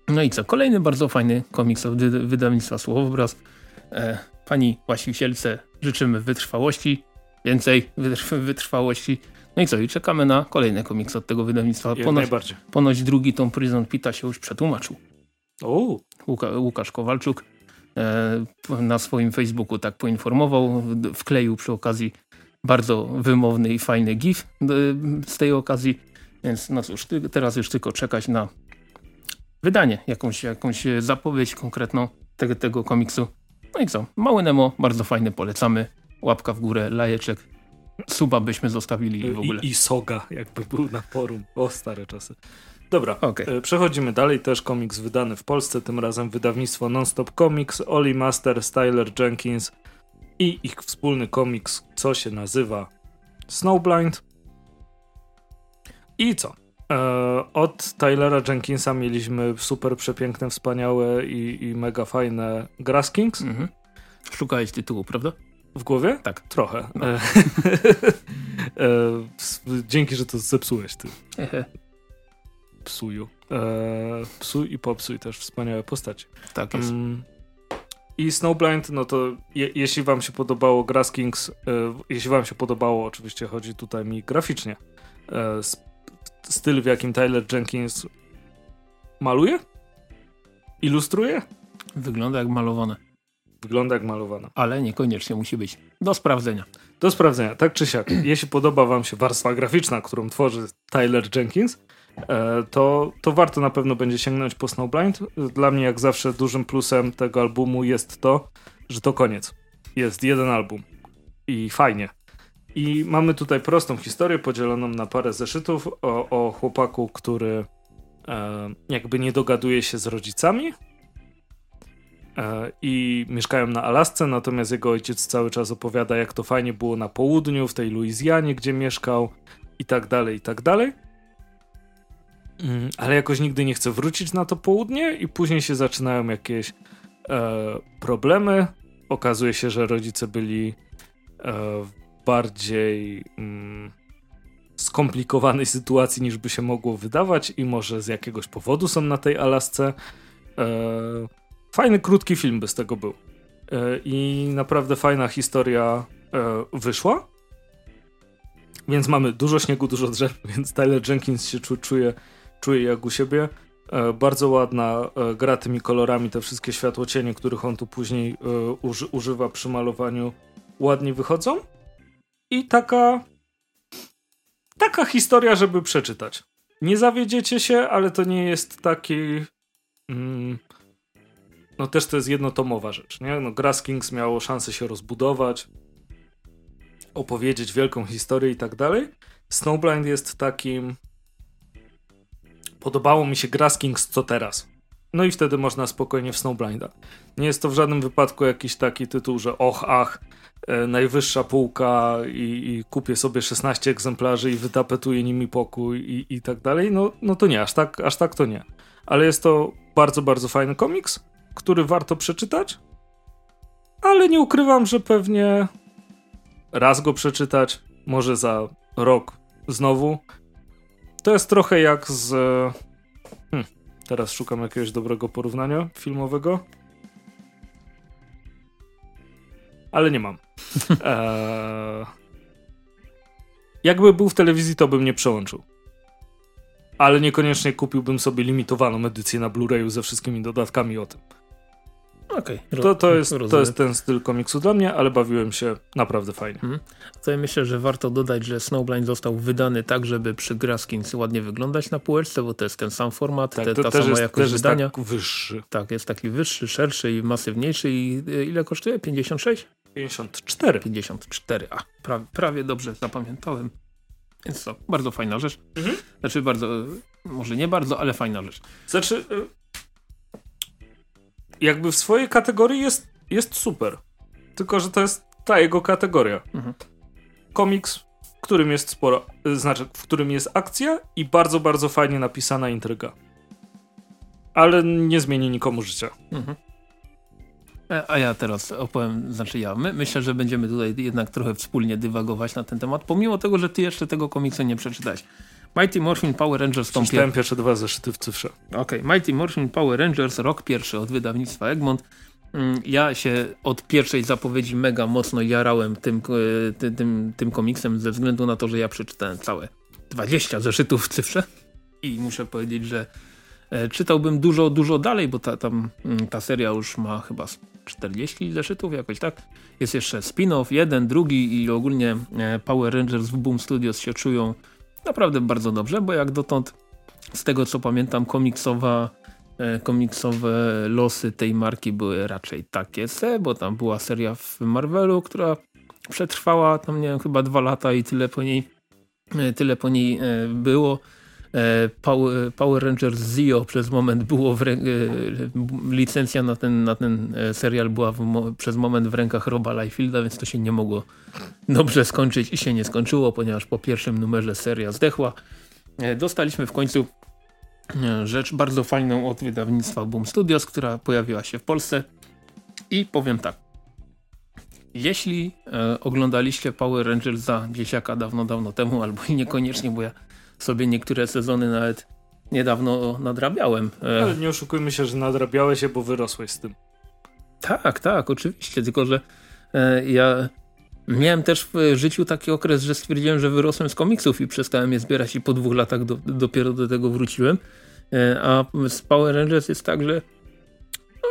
Speaker 2: No i co? Kolejny bardzo fajny komiks od wydawnictwa Słowobraz. E, pani Łasiusielce życzymy wytrwałości, więcej wytrwałości. No i co? I czekamy na kolejne komiksy od tego wydawnictwa.
Speaker 1: Ponoć,
Speaker 2: ponoć drugi tom Prison Pita się już przetłumaczył.
Speaker 1: O.
Speaker 2: Łuka, Łukasz Kowalczuk e, na swoim Facebooku tak poinformował. Wkleił przy okazji bardzo wymowny i fajny gif e, z tej okazji. Więc no cóż, teraz już tylko czekać na wydanie, jakąś, jakąś zapowiedź konkretną tego, tego komiksu. No i co? Mały Nemo, bardzo fajny, polecamy. Łapka w górę, lajeczek. Suba byśmy zostawili w ogóle.
Speaker 1: I, I, soga, jakby był na forum. O, stare czasy. Dobra, okay. przechodzimy dalej. Też komiks wydany w Polsce, tym razem wydawnictwo Nonstop Comics, Oli Master, Styler Jenkins i ich wspólny komiks, co się nazywa Snowblind. I co? E, od Tylera Jenkinsa mieliśmy super przepiękne, wspaniałe i, i mega fajne Grass Kings. Mhm.
Speaker 2: Szukałeś tytułu, prawda?
Speaker 1: W głowie?
Speaker 2: Tak.
Speaker 1: Trochę. No. E, *laughs* e, dzięki, że to zepsułeś ty. Psuju. psuj i popsuj też wspaniałe postacie.
Speaker 2: Tak jest. Um,
Speaker 1: I Snowblind, no to je, jeśli wam się podobało Grass Kings, jeśli wam się podobało, oczywiście chodzi tutaj mi graficznie, styl, w jakim Tyler Jenkins maluje? Ilustruje?
Speaker 2: Wygląda jak malowane.
Speaker 1: Wygląda jak malowane.
Speaker 2: Ale niekoniecznie musi być. Do sprawdzenia.
Speaker 1: Do sprawdzenia, tak czy siak. *clears throat* Jeśli podoba wam się warstwa graficzna, którą tworzy Tyler Jenkins, e, to, to warto na pewno będzie sięgnąć po Snowblind. Dla mnie jak zawsze dużym plusem tego albumu jest to, że to koniec. Jest jeden album. I fajnie. I mamy tutaj prostą historię podzieloną na parę zeszytów o, o chłopaku, który e, jakby nie dogaduje się z rodzicami e, i mieszkają na Alasce, natomiast jego ojciec cały czas opowiada, jak to fajnie było na południu, w tej Luizjanie, gdzie mieszkał i tak dalej, i tak dalej. Mm, ale jakoś nigdy nie chce wrócić na to południe i później się zaczynają jakieś e, problemy. Okazuje się, że rodzice byli e, bardziej mm, skomplikowanej sytuacji niż by się mogło wydawać i może z jakiegoś powodu są na tej Alasce. E, fajny, krótki film by z tego był. E, I naprawdę fajna historia e, wyszła. Więc mamy dużo śniegu, dużo drzew, *laughs* więc Tyler Jenkins się czuje, czuje jak u siebie. E, bardzo ładna e, gra tymi kolorami, te wszystkie światłocienie, których on tu później e, uży, używa przy malowaniu, ładnie wychodzą i taka taka historia, żeby przeczytać. Nie zawiedziecie się, ale to nie jest taki mm, no też to jest jednotomowa rzecz, nie? No Grass Kings miało szansę się rozbudować, opowiedzieć wielką historię i tak dalej. Snowblind jest takim podobało mi się Grass Kings co teraz. No i wtedy można spokojnie w Snowblinda. Nie jest to w żadnym wypadku jakiś taki tytuł, że och, ach, e, najwyższa półka i, i, kupię sobie 16 egzemplarzy i wytapetuję nimi pokój i, i tak dalej. No, no to nie, aż tak, aż tak to nie. Ale jest to bardzo, bardzo fajny komiks, który warto przeczytać. Ale nie ukrywam, że pewnie raz go przeczytać, może za rok znowu. To jest trochę jak z. Teraz szukam jakiegoś dobrego porównania filmowego. Ale nie mam. *laughs* Eee... Jakby był w telewizji, to bym nie przełączył. Ale niekoniecznie kupiłbym sobie limitowaną edycję na Blu-rayu ze wszystkimi dodatkami o tym.
Speaker 2: Okay,
Speaker 1: to, to, jest, to jest ten styl komiksu dla mnie, ale bawiłem się naprawdę fajnie. Hmm.
Speaker 2: To ja myślę, że warto dodać, że Snowblind został wydany tak, żeby przy Graskins ładnie wyglądać na półeczce, bo to jest ten sam format,
Speaker 1: tak,
Speaker 2: te, ta
Speaker 1: też
Speaker 2: sama
Speaker 1: jest,
Speaker 2: jakość
Speaker 1: też
Speaker 2: wydania.
Speaker 1: Jest tak wyższy.
Speaker 2: Tak, jest taki wyższy, szerszy i masywniejszy i e, ile kosztuje? 56?
Speaker 1: 54.
Speaker 2: 54, a prawie, prawie dobrze zapamiętałem. Więc to bardzo fajna rzecz. Mhm. Znaczy bardzo, może nie bardzo, ale fajna rzecz.
Speaker 1: Znaczy, y, jakby w swojej kategorii jest, jest super. Tylko, że to jest ta jego kategoria. Mhm. Komiks, w którym jest sporo, y, znaczy, w którym jest akcja i bardzo, bardzo fajnie napisana intryga. Ale nie zmieni nikomu życia. Mhm.
Speaker 2: E, a ja teraz opowiem, znaczy ja, my, myślę, że będziemy tutaj jednak trochę wspólnie dywagować na ten temat, pomimo tego, że ty jeszcze tego komiksu nie przeczytałeś. Mighty Morphin Power Rangers
Speaker 1: Przeczytałem pierwsze dwa zeszyty w cyfrze.
Speaker 2: Okej, okay. Mighty Morphin Power Rangers, rok pierwszy od wydawnictwa Egmont. Mm, ja się od pierwszej zapowiedzi mega mocno jarałem tym, e, tym, tym, tym komiksem ze względu na to, że ja przeczytałem całe 20 zeszytów w cyfrze i muszę powiedzieć, że e, czytałbym dużo, dużo dalej, bo ta, tam, mm, ta seria już ma chyba 40 zeszytów jakoś tak. Jest jeszcze spin-off, jeden, drugi i ogólnie e, Power Rangers w Boom Studios się czują naprawdę bardzo dobrze, bo jak dotąd z tego co pamiętam komiksowa e, komiksowe losy tej marki były raczej takie se, bo tam była seria w Marvelu, która przetrwała tam nie wiem chyba dwa lata i tyle po niej e, tyle po niej było. E, Power, Power Rangers Zio przez moment było w e, licencja na ten, na ten e, serial była w, przez moment w rękach Roba Liefilda, więc to się nie mogło dobrze skończyć i się nie skończyło, ponieważ po pierwszym numerze seria zdechła. Dostaliśmy w końcu rzecz bardzo fajną od wydawnictwa Boom Studios, która pojawiła się w Polsce i powiem tak. Jeśli e, oglądaliście Power Rangers za dzieciaka dawno, dawno temu, albo i niekoniecznie, bo ja sobie niektóre sezony nawet niedawno nadrabiałem.
Speaker 1: E, Ale nie oszukujmy się, że nadrabiałeś się, bo wyrosłeś z tym.
Speaker 2: Tak, tak, oczywiście, tylko że e, ja miałem też w życiu taki okres, że stwierdziłem, że wyrosłem z komiksów i przestałem je zbierać i po dwóch latach do, dopiero do tego wróciłem. E, a z Power Rangers jest tak, że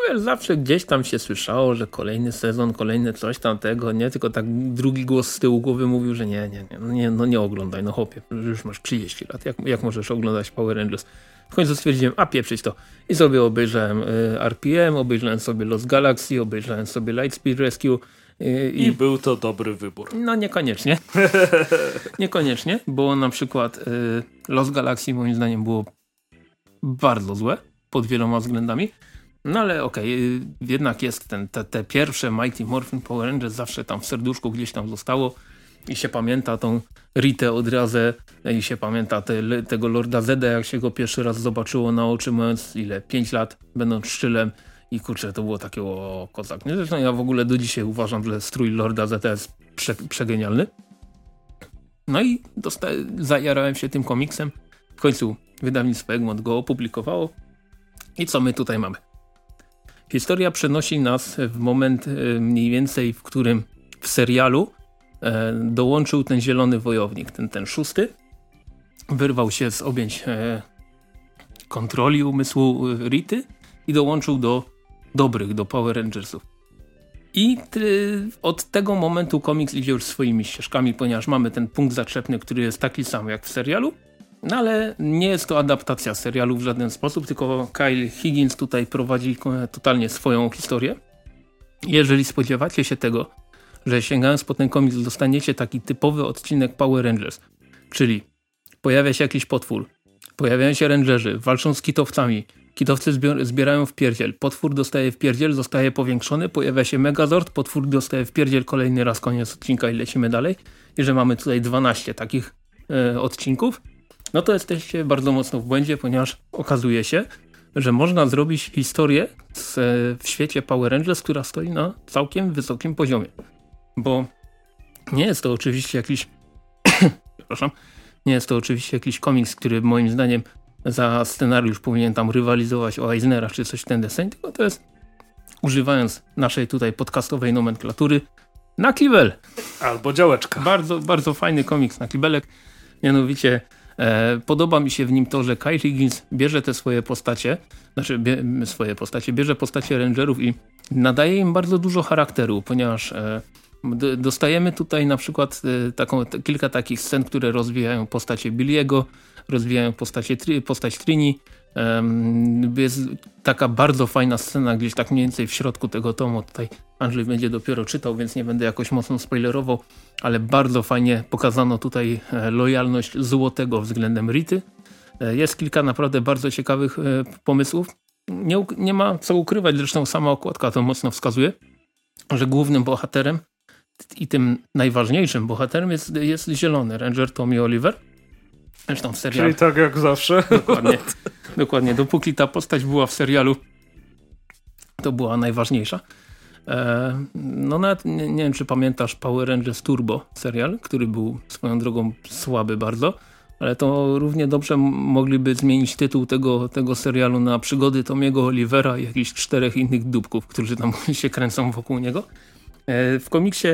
Speaker 2: wiesz, zawsze gdzieś tam się słyszało, że kolejny sezon, kolejne coś tamtego, nie? Tylko tak drugi głos z tyłu głowy mówił, że nie, nie, nie, no nie, no nie oglądaj, no chłopie, już masz 30 lat, jak, jak możesz oglądać Power Rangers? W końcu stwierdziłem, a pieprzyć to. I sobie obejrzałem y, RPM, obejrzałem sobie Lost Galaxy, obejrzałem sobie Lightspeed Rescue.
Speaker 1: Y, I, I, był to dobry wybór.
Speaker 2: No niekoniecznie. *laughs* niekoniecznie, bo na przykład y, Lost Galaxy moim zdaniem było bardzo złe pod wieloma względami. No ale okej, okay, jednak jest ten, te, te pierwsze Mighty Morphin Power Rangers zawsze tam w serduszku gdzieś tam zostało i się pamięta tą Ritę od razu i się pamięta te, tego Lorda Zeda, jak się go pierwszy raz zobaczyło na oczy, mając ile, 5 lat, będąc szczylem i kurczę, to było takie o kozak. Nie? Zresztą ja w ogóle do dzisiaj uważam, że strój Lorda Zeda jest prze, przegenialny. No i zajarałem się tym komiksem. W końcu wydawnictwo Egmont go opublikowało. I co my tutaj mamy? Historia przenosi nas w moment e, mniej więcej, w którym w serialu e, dołączył ten zielony wojownik, ten, ten szósty. Wyrwał się z objęć e, kontroli umysłu Rity i dołączył do dobrych, do Power Rangersów. I od tego momentu komiks idzie już swoimi ścieżkami, ponieważ mamy ten punkt zaczepny, który jest taki sam jak w serialu, no ale nie jest to adaptacja serialu w żaden sposób, tylko Kyle Higgins tutaj prowadzi totalnie swoją historię. Jeżeli spodziewacie się tego, że sięgając po ten komiks dostaniecie taki typowy odcinek Power Rangers, czyli pojawia się jakiś potwór, pojawiają się rangerzy, walczą z kitowcami, kitowcy zbierają w pierdziel, potwór dostaje w pierdziel, zostaje powiększony, pojawia się Megazord, potwór dostaje w pierdziel kolejny raz, koniec odcinka i lecimy dalej. I że mamy tutaj 12 takich e, odcinków, no to jesteście bardzo mocno w błędzie, ponieważ okazuje się, że można zrobić historię z, w świecie Power Rangers, która stoi na całkiem wysokim poziomie. Bo Nie jest to oczywiście jakiś *coughs* przepraszam, nie jest to oczywiście jakiś komiks, który moim zdaniem za scenariusz powinien tam rywalizować o Eisnera czy coś w ten deseń, tylko to jest używając naszej tutaj podcastowej nomenklatury na kibel.
Speaker 1: Albo działeczka.
Speaker 2: Bardzo, bardzo fajny komiks na kibelek. Mianowicie e, podoba mi się w nim to, że Kyle Higgins bierze te swoje postacie, znaczy bie, swoje postacie, bierze postacie Rangerów i nadaje im bardzo dużo charakteru, ponieważ e, dostajemy tutaj na przykład e, taką, kilka takich scen, które rozwijają postacie Billiego, rozwijają postacie, postać Trini, jest taka bardzo fajna scena gdzieś tak mniej więcej w środku tego tomu. Tutaj Andrzej będzie dopiero czytał, więc nie będę jakoś mocno spoilerował, ale bardzo fajnie pokazano tutaj e, lojalność Złotego względem Rity. E, jest kilka naprawdę bardzo ciekawych e, pomysłów. Nie, nie ma co ukrywać, zresztą sama okładka to mocno wskazuje, że głównym bohaterem i tym najważniejszym bohaterem jest, jest zielony Ranger Tommy Oliver.
Speaker 1: Zresztą w serialu. Czyli tak jak zawsze.
Speaker 2: Dokładnie. *laughs* Dokładnie. Dopóki ta postać była w serialu, to była najważniejsza. E, no nawet nie, nie, wiem, czy pamiętasz Power Rangers Turbo serial, który był swoją drogą słaby bardzo, ale to równie dobrze mogliby zmienić tytuł tego, tego serialu na przygody Tomiego Olivera i jakichś czterech innych dupków, którzy tam *laughs* się kręcą wokół niego. E, w komiksie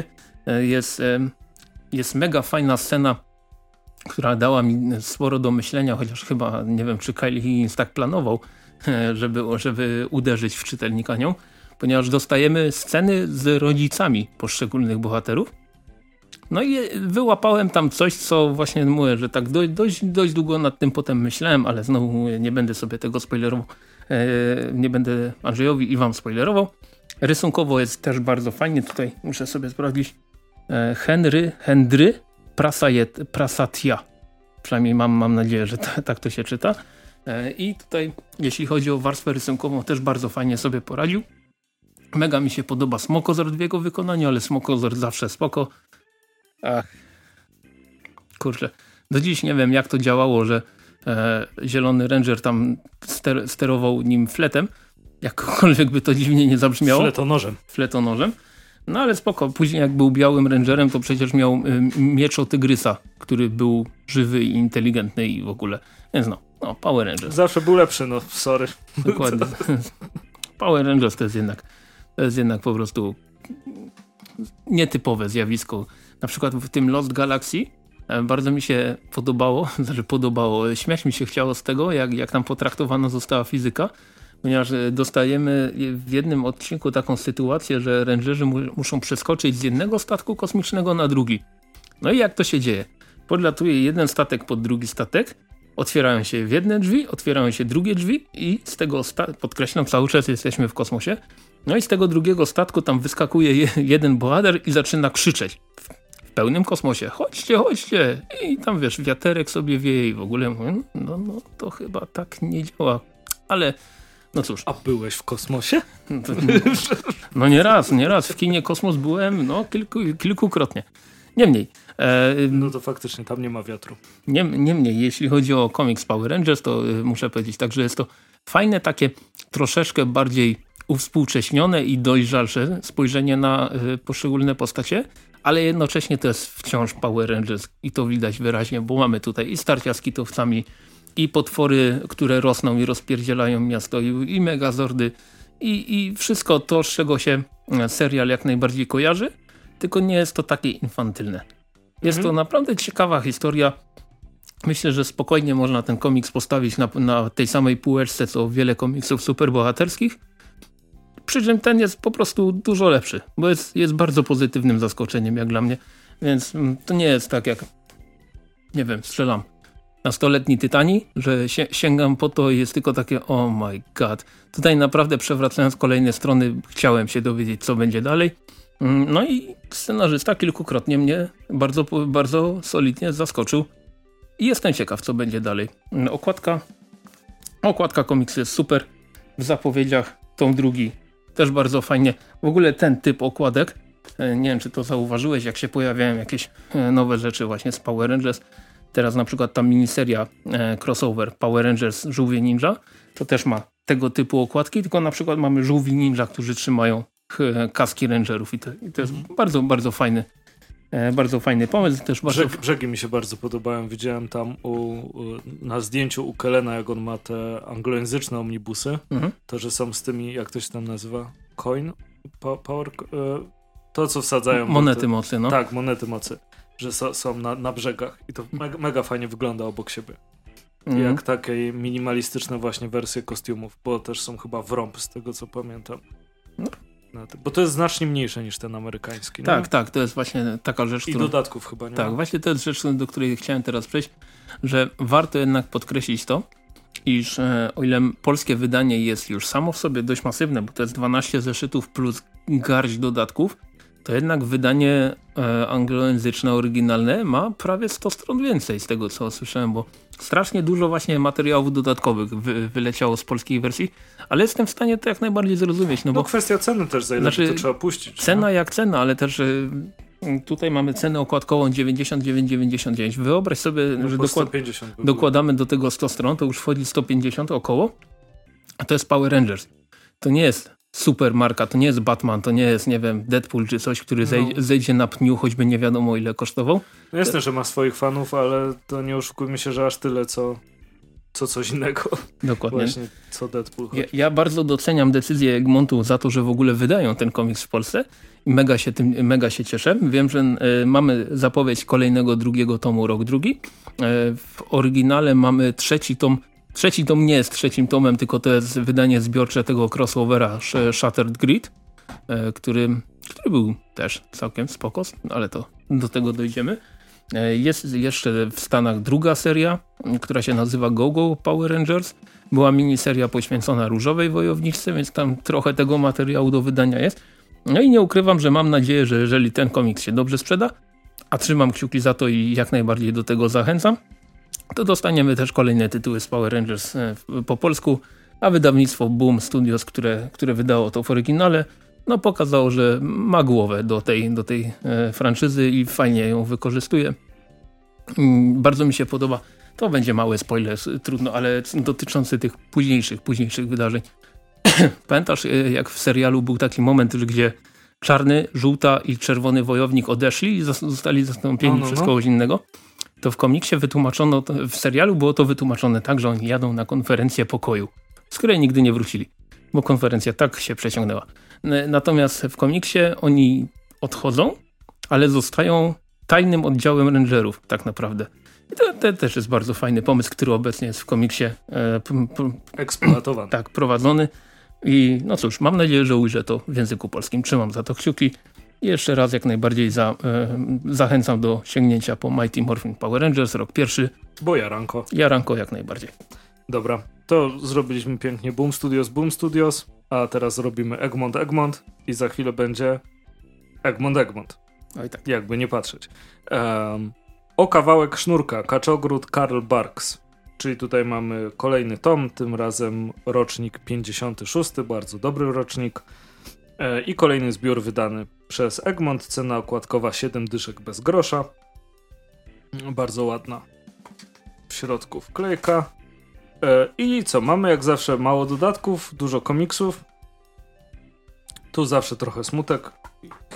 Speaker 2: e, jest, jest mega fajna scena która dała mi sporo do myślenia, chociaż chyba nie wiem, czy Kylie Higgins tak planował, *laughs* żeby, żeby uderzyć w czytelnika nią, ponieważ dostajemy sceny z rodzicami poszczególnych bohaterów. No i wyłapałem tam coś, co właśnie mówię, że tak dość, dość, dość długo nad tym potem myślałem, ale znowu nie będę sobie tego spoilerował, e, nie będę Andrzejowi i wam spoilerował. Rysunkowo jest też bardzo fajnie, tutaj muszę sobie sprawdzić. E, Henry, Hendry Prasajet, Prasatia. Przynajmniej mam, mam nadzieję, że tak to się czyta. E, I tutaj, jeśli chodzi o warstwę rysunkową, też bardzo fajnie sobie poradził. Mega mi się podoba Smokozord w jego wykonaniu, ale Smokozord zawsze spoko. Ach. Kurczę. Do dziś nie wiem, jak to działało, że e, Zielony Ranger tam ster sterował nim fletem. Jakkolwiek by to dziwnie nie zabrzmiało.
Speaker 1: Fletonożem.
Speaker 2: Fletonożem. No ale spoko, później jak był białym rangerem, to przecież miał y, miecz o tygrysa, który był żywy i inteligentny i w ogóle. Więc no, no Power Rangers.
Speaker 1: Zawsze był lepszy, no sorry.
Speaker 2: Dokładnie. *laughs* Power Rangers to jest jednak, to jest jednak po prostu nietypowe zjawisko. Na przykład w tym Lost Galaxy e, bardzo mi się podobało, *laughs* znaczy podobało, śmiać mi się chciało z tego, jak, jak tam potraktowana została fizyka, ponieważ e, dostajemy w jednym odcinku taką sytuację, że rangerzy mu muszą przeskoczyć z jednego statku kosmicznego na drugi. No i jak to się dzieje? Podlatuje jeden statek pod drugi statek, otwierają się jedne drzwi, otwierają się drugie drzwi i z tego, podkreślam, cały czas jesteśmy w kosmosie, no i z tego drugiego statku tam wyskakuje je, jeden bohater i zaczyna krzyczeć w pełnym kosmosie. Chodźcie, chodźcie! I tam wiesz, wiaterek sobie wieje i w ogóle mówię, no, no to chyba tak nie działa. Ale no cóż.
Speaker 1: A byłeś w kosmosie?
Speaker 2: No, *laughs* no nie raz, nie raz. W kinie Kosmos byłem no kilku, kilkukrotnie. Niemniej.
Speaker 1: E, no to faktycznie tam nie ma wiatru.
Speaker 2: Nie, niemniej, jeśli chodzi o komiks Power Rangers, to y, muszę powiedzieć tak, że jest to fajne takie troszeczkę bardziej uwspółcześnione i dojrzalsze spojrzenie na y, poszczególne postacie, ale jednocześnie to jest wciąż Power Rangers i to widać wyraźnie, bo mamy tutaj i starcia z kitowcami, i potwory, które rosną i rozpierdzielają miasto i, i megazordy i, i wszystko to, z czego się e, serial jak najbardziej kojarzy, tylko nie jest to takie infantylne. Jest mhm. to naprawdę ciekawa historia. Myślę, że spokojnie można ten komiks postawić na, na tej samej półeczce, co wiele komiksów superbohaterskich. Przy czym ten jest po prostu dużo lepszy, bo jest, jest bardzo pozytywnym zaskoczeniem jak dla mnie. Więc mm, to nie jest tak jak, nie wiem, strzelam nastoletni Tytani, że sięgam po to i jest tylko takie oh my god. Tutaj naprawdę przewracając kolejne strony chciałem się dowiedzieć co będzie dalej. Mm, no i scenarzysta kilkukrotnie mnie bardzo, bardzo solidnie zaskoczył i jestem ciekaw co będzie dalej. Mm, okładka, okładka komiksu jest super. W zapowiedziach tą drugi też bardzo fajnie. W ogóle ten typ okładek, e, nie wiem czy to zauważyłeś jak się pojawiają jakieś e, nowe rzeczy właśnie z Power Rangers, Teraz na przykład ta miniseria e, crossover Power Rangers Żółwie Ninja to też ma tego typu okładki, tylko na przykład mamy żółwi ninja, którzy trzymają kaski rangerów i to, i to jest mhm. bardzo, bardzo fajny E, bardzo fajny pomysł. Też bardzo...
Speaker 1: Brzegi, brzegi mi się bardzo podobają. Widziałem tam u, u, na zdjęciu u Kelena, jak on ma te anglojęzyczne omnibusy, mhm. to, że są z tymi, jak to się tam nazywa? Coin? Power? E, to, co wsadzają.
Speaker 2: Monety mocy, no.
Speaker 1: Tak, monety mocy. Że so, są na, na brzegach. I to mega, mega fajnie wygląda obok siebie. Mhm. Jak takie minimalistyczne właśnie wersje kostiumów, bo też są chyba w rąb z tego co pamiętam. No. Bo to jest znacznie mniejsze niż ten amerykański.
Speaker 2: Tak, tak, to jest właśnie taka rzecz.
Speaker 1: I którą... dodatków chyba nie
Speaker 2: Tak, ma? właśnie to jest rzecz, do której chciałem teraz przejść, że warto jednak podkreślić to, iż e, o ile polskie wydanie jest już samo w sobie dość masywne, bo to jest 12 zeszytów plus garść dodatków, to jednak wydanie e, anglojęzyczne, oryginalne ma prawie 100 stron więcej z tego co słyszałem, bo strasznie dużo właśnie materiałów dodatkowych wy, wyleciało z polskiej wersji, ale jestem w stanie to jak najbardziej zrozumieć. No,
Speaker 1: no
Speaker 2: bo,
Speaker 1: kwestia ceny też, za ile znaczy, to trzeba puścić.
Speaker 2: Cena no? jak cena, ale też y, tutaj mamy cenę okładkową 99,99. Wyobraź sobie, no, że dokład, dokładamy do tego 100 stron, to już wchodzi 150 około, a to jest Power Rangers. To nie jest super marka, to nie jest Batman, to nie jest, nie wiem, Deadpool czy coś, który zejdzie, no. zejdzie na pniu, choćby nie wiadomo ile kosztował.
Speaker 1: No jasne, że ma swoich fanów, ale to nie oszukujmy się, że aż tyle, co, co coś innego.
Speaker 2: Dokładnie.
Speaker 1: Właśnie, co Deadpool.
Speaker 2: Ja, ja, bardzo doceniam decyzję Egmontu za to, że w ogóle wydają ten komiks w Polsce i mega się tym, mega się cieszę. Wiem, że y, mamy zapowiedź kolejnego drugiego tomu rok drugi. Y, w oryginale mamy trzeci tom Trzeci tom nie jest trzecim tomem, tylko to jest wydanie zbiorcze tego crossovera Shattered Grid, e, który, który był też całkiem spoko, ale to do tego dojdziemy. E, jest jeszcze w Stanach druga seria, która się nazywa GoGo Power Rangers. Była miniseria poświęcona różowej wojowniczce, więc tam trochę tego materiału do wydania jest. No i nie ukrywam, że mam nadzieję, że jeżeli ten komiks się dobrze sprzeda, a trzymam kciuki za to i jak najbardziej do tego zachęcam, to dostaniemy też kolejne tytuły z Power Rangers e, po polsku, a wydawnictwo Boom Studios, które, które wydało to w oryginale, no pokazało, że ma głowę do tej, do tej e, franczyzy i fajnie ją wykorzystuje. Mm, bardzo mi się podoba. To będzie mały spoiler, trudno, ale dotyczący tych późniejszych, późniejszych wydarzeń. *coughs* Pamiętasz, e, jak w serialu był taki moment, gdzie czarny, żółta i czerwony wojownik odeszli i zostali zastąpieni no, no, no. przez kogoś innego? To w komiksie wytłumaczono, w serialu było to wytłumaczone tak, że oni jadą na konferencję pokoju, z której nigdy nie wrócili, bo konferencja tak się przeciągnęła. Natomiast w komiksie oni odchodzą, ale zostają tajnym oddziałem rangerów tak naprawdę. I to, to, też jest bardzo fajny pomysł, który obecnie jest w komiksie e,
Speaker 1: eksploatowany. *clears throat*
Speaker 2: Tak, prowadzony. I no cóż, mam nadzieję, że ujrzę to w języku polskim. Trzymam za to kciuki. Jeszcze raz jak najbardziej za, e, zachęcam do sięgnięcia po Mighty Morphin Power Rangers, rok pierwszy.
Speaker 1: Bo jaranko.
Speaker 2: Jaranko jak najbardziej.
Speaker 1: Dobra, to zrobiliśmy pięknie Boom Studios, Boom Studios, a teraz robimy Egmont, Egmont i za chwilę będzie Egmont, Egmont. Oj tak. Jakby nie patrzeć. Um, o kawałek sznurka, Kaczogród Karl Barks. Czyli tutaj mamy kolejny tom, tym razem rocznik 56, bardzo dobry rocznik. E, I kolejny zbiór wydany przez Egmont. Cena okładkowa 7 dyszek bez grosza. Bardzo ładna. W środku wklejka. E, I co? Mamy jak zawsze mało dodatków, dużo komiksów. Tu zawsze trochę smutek.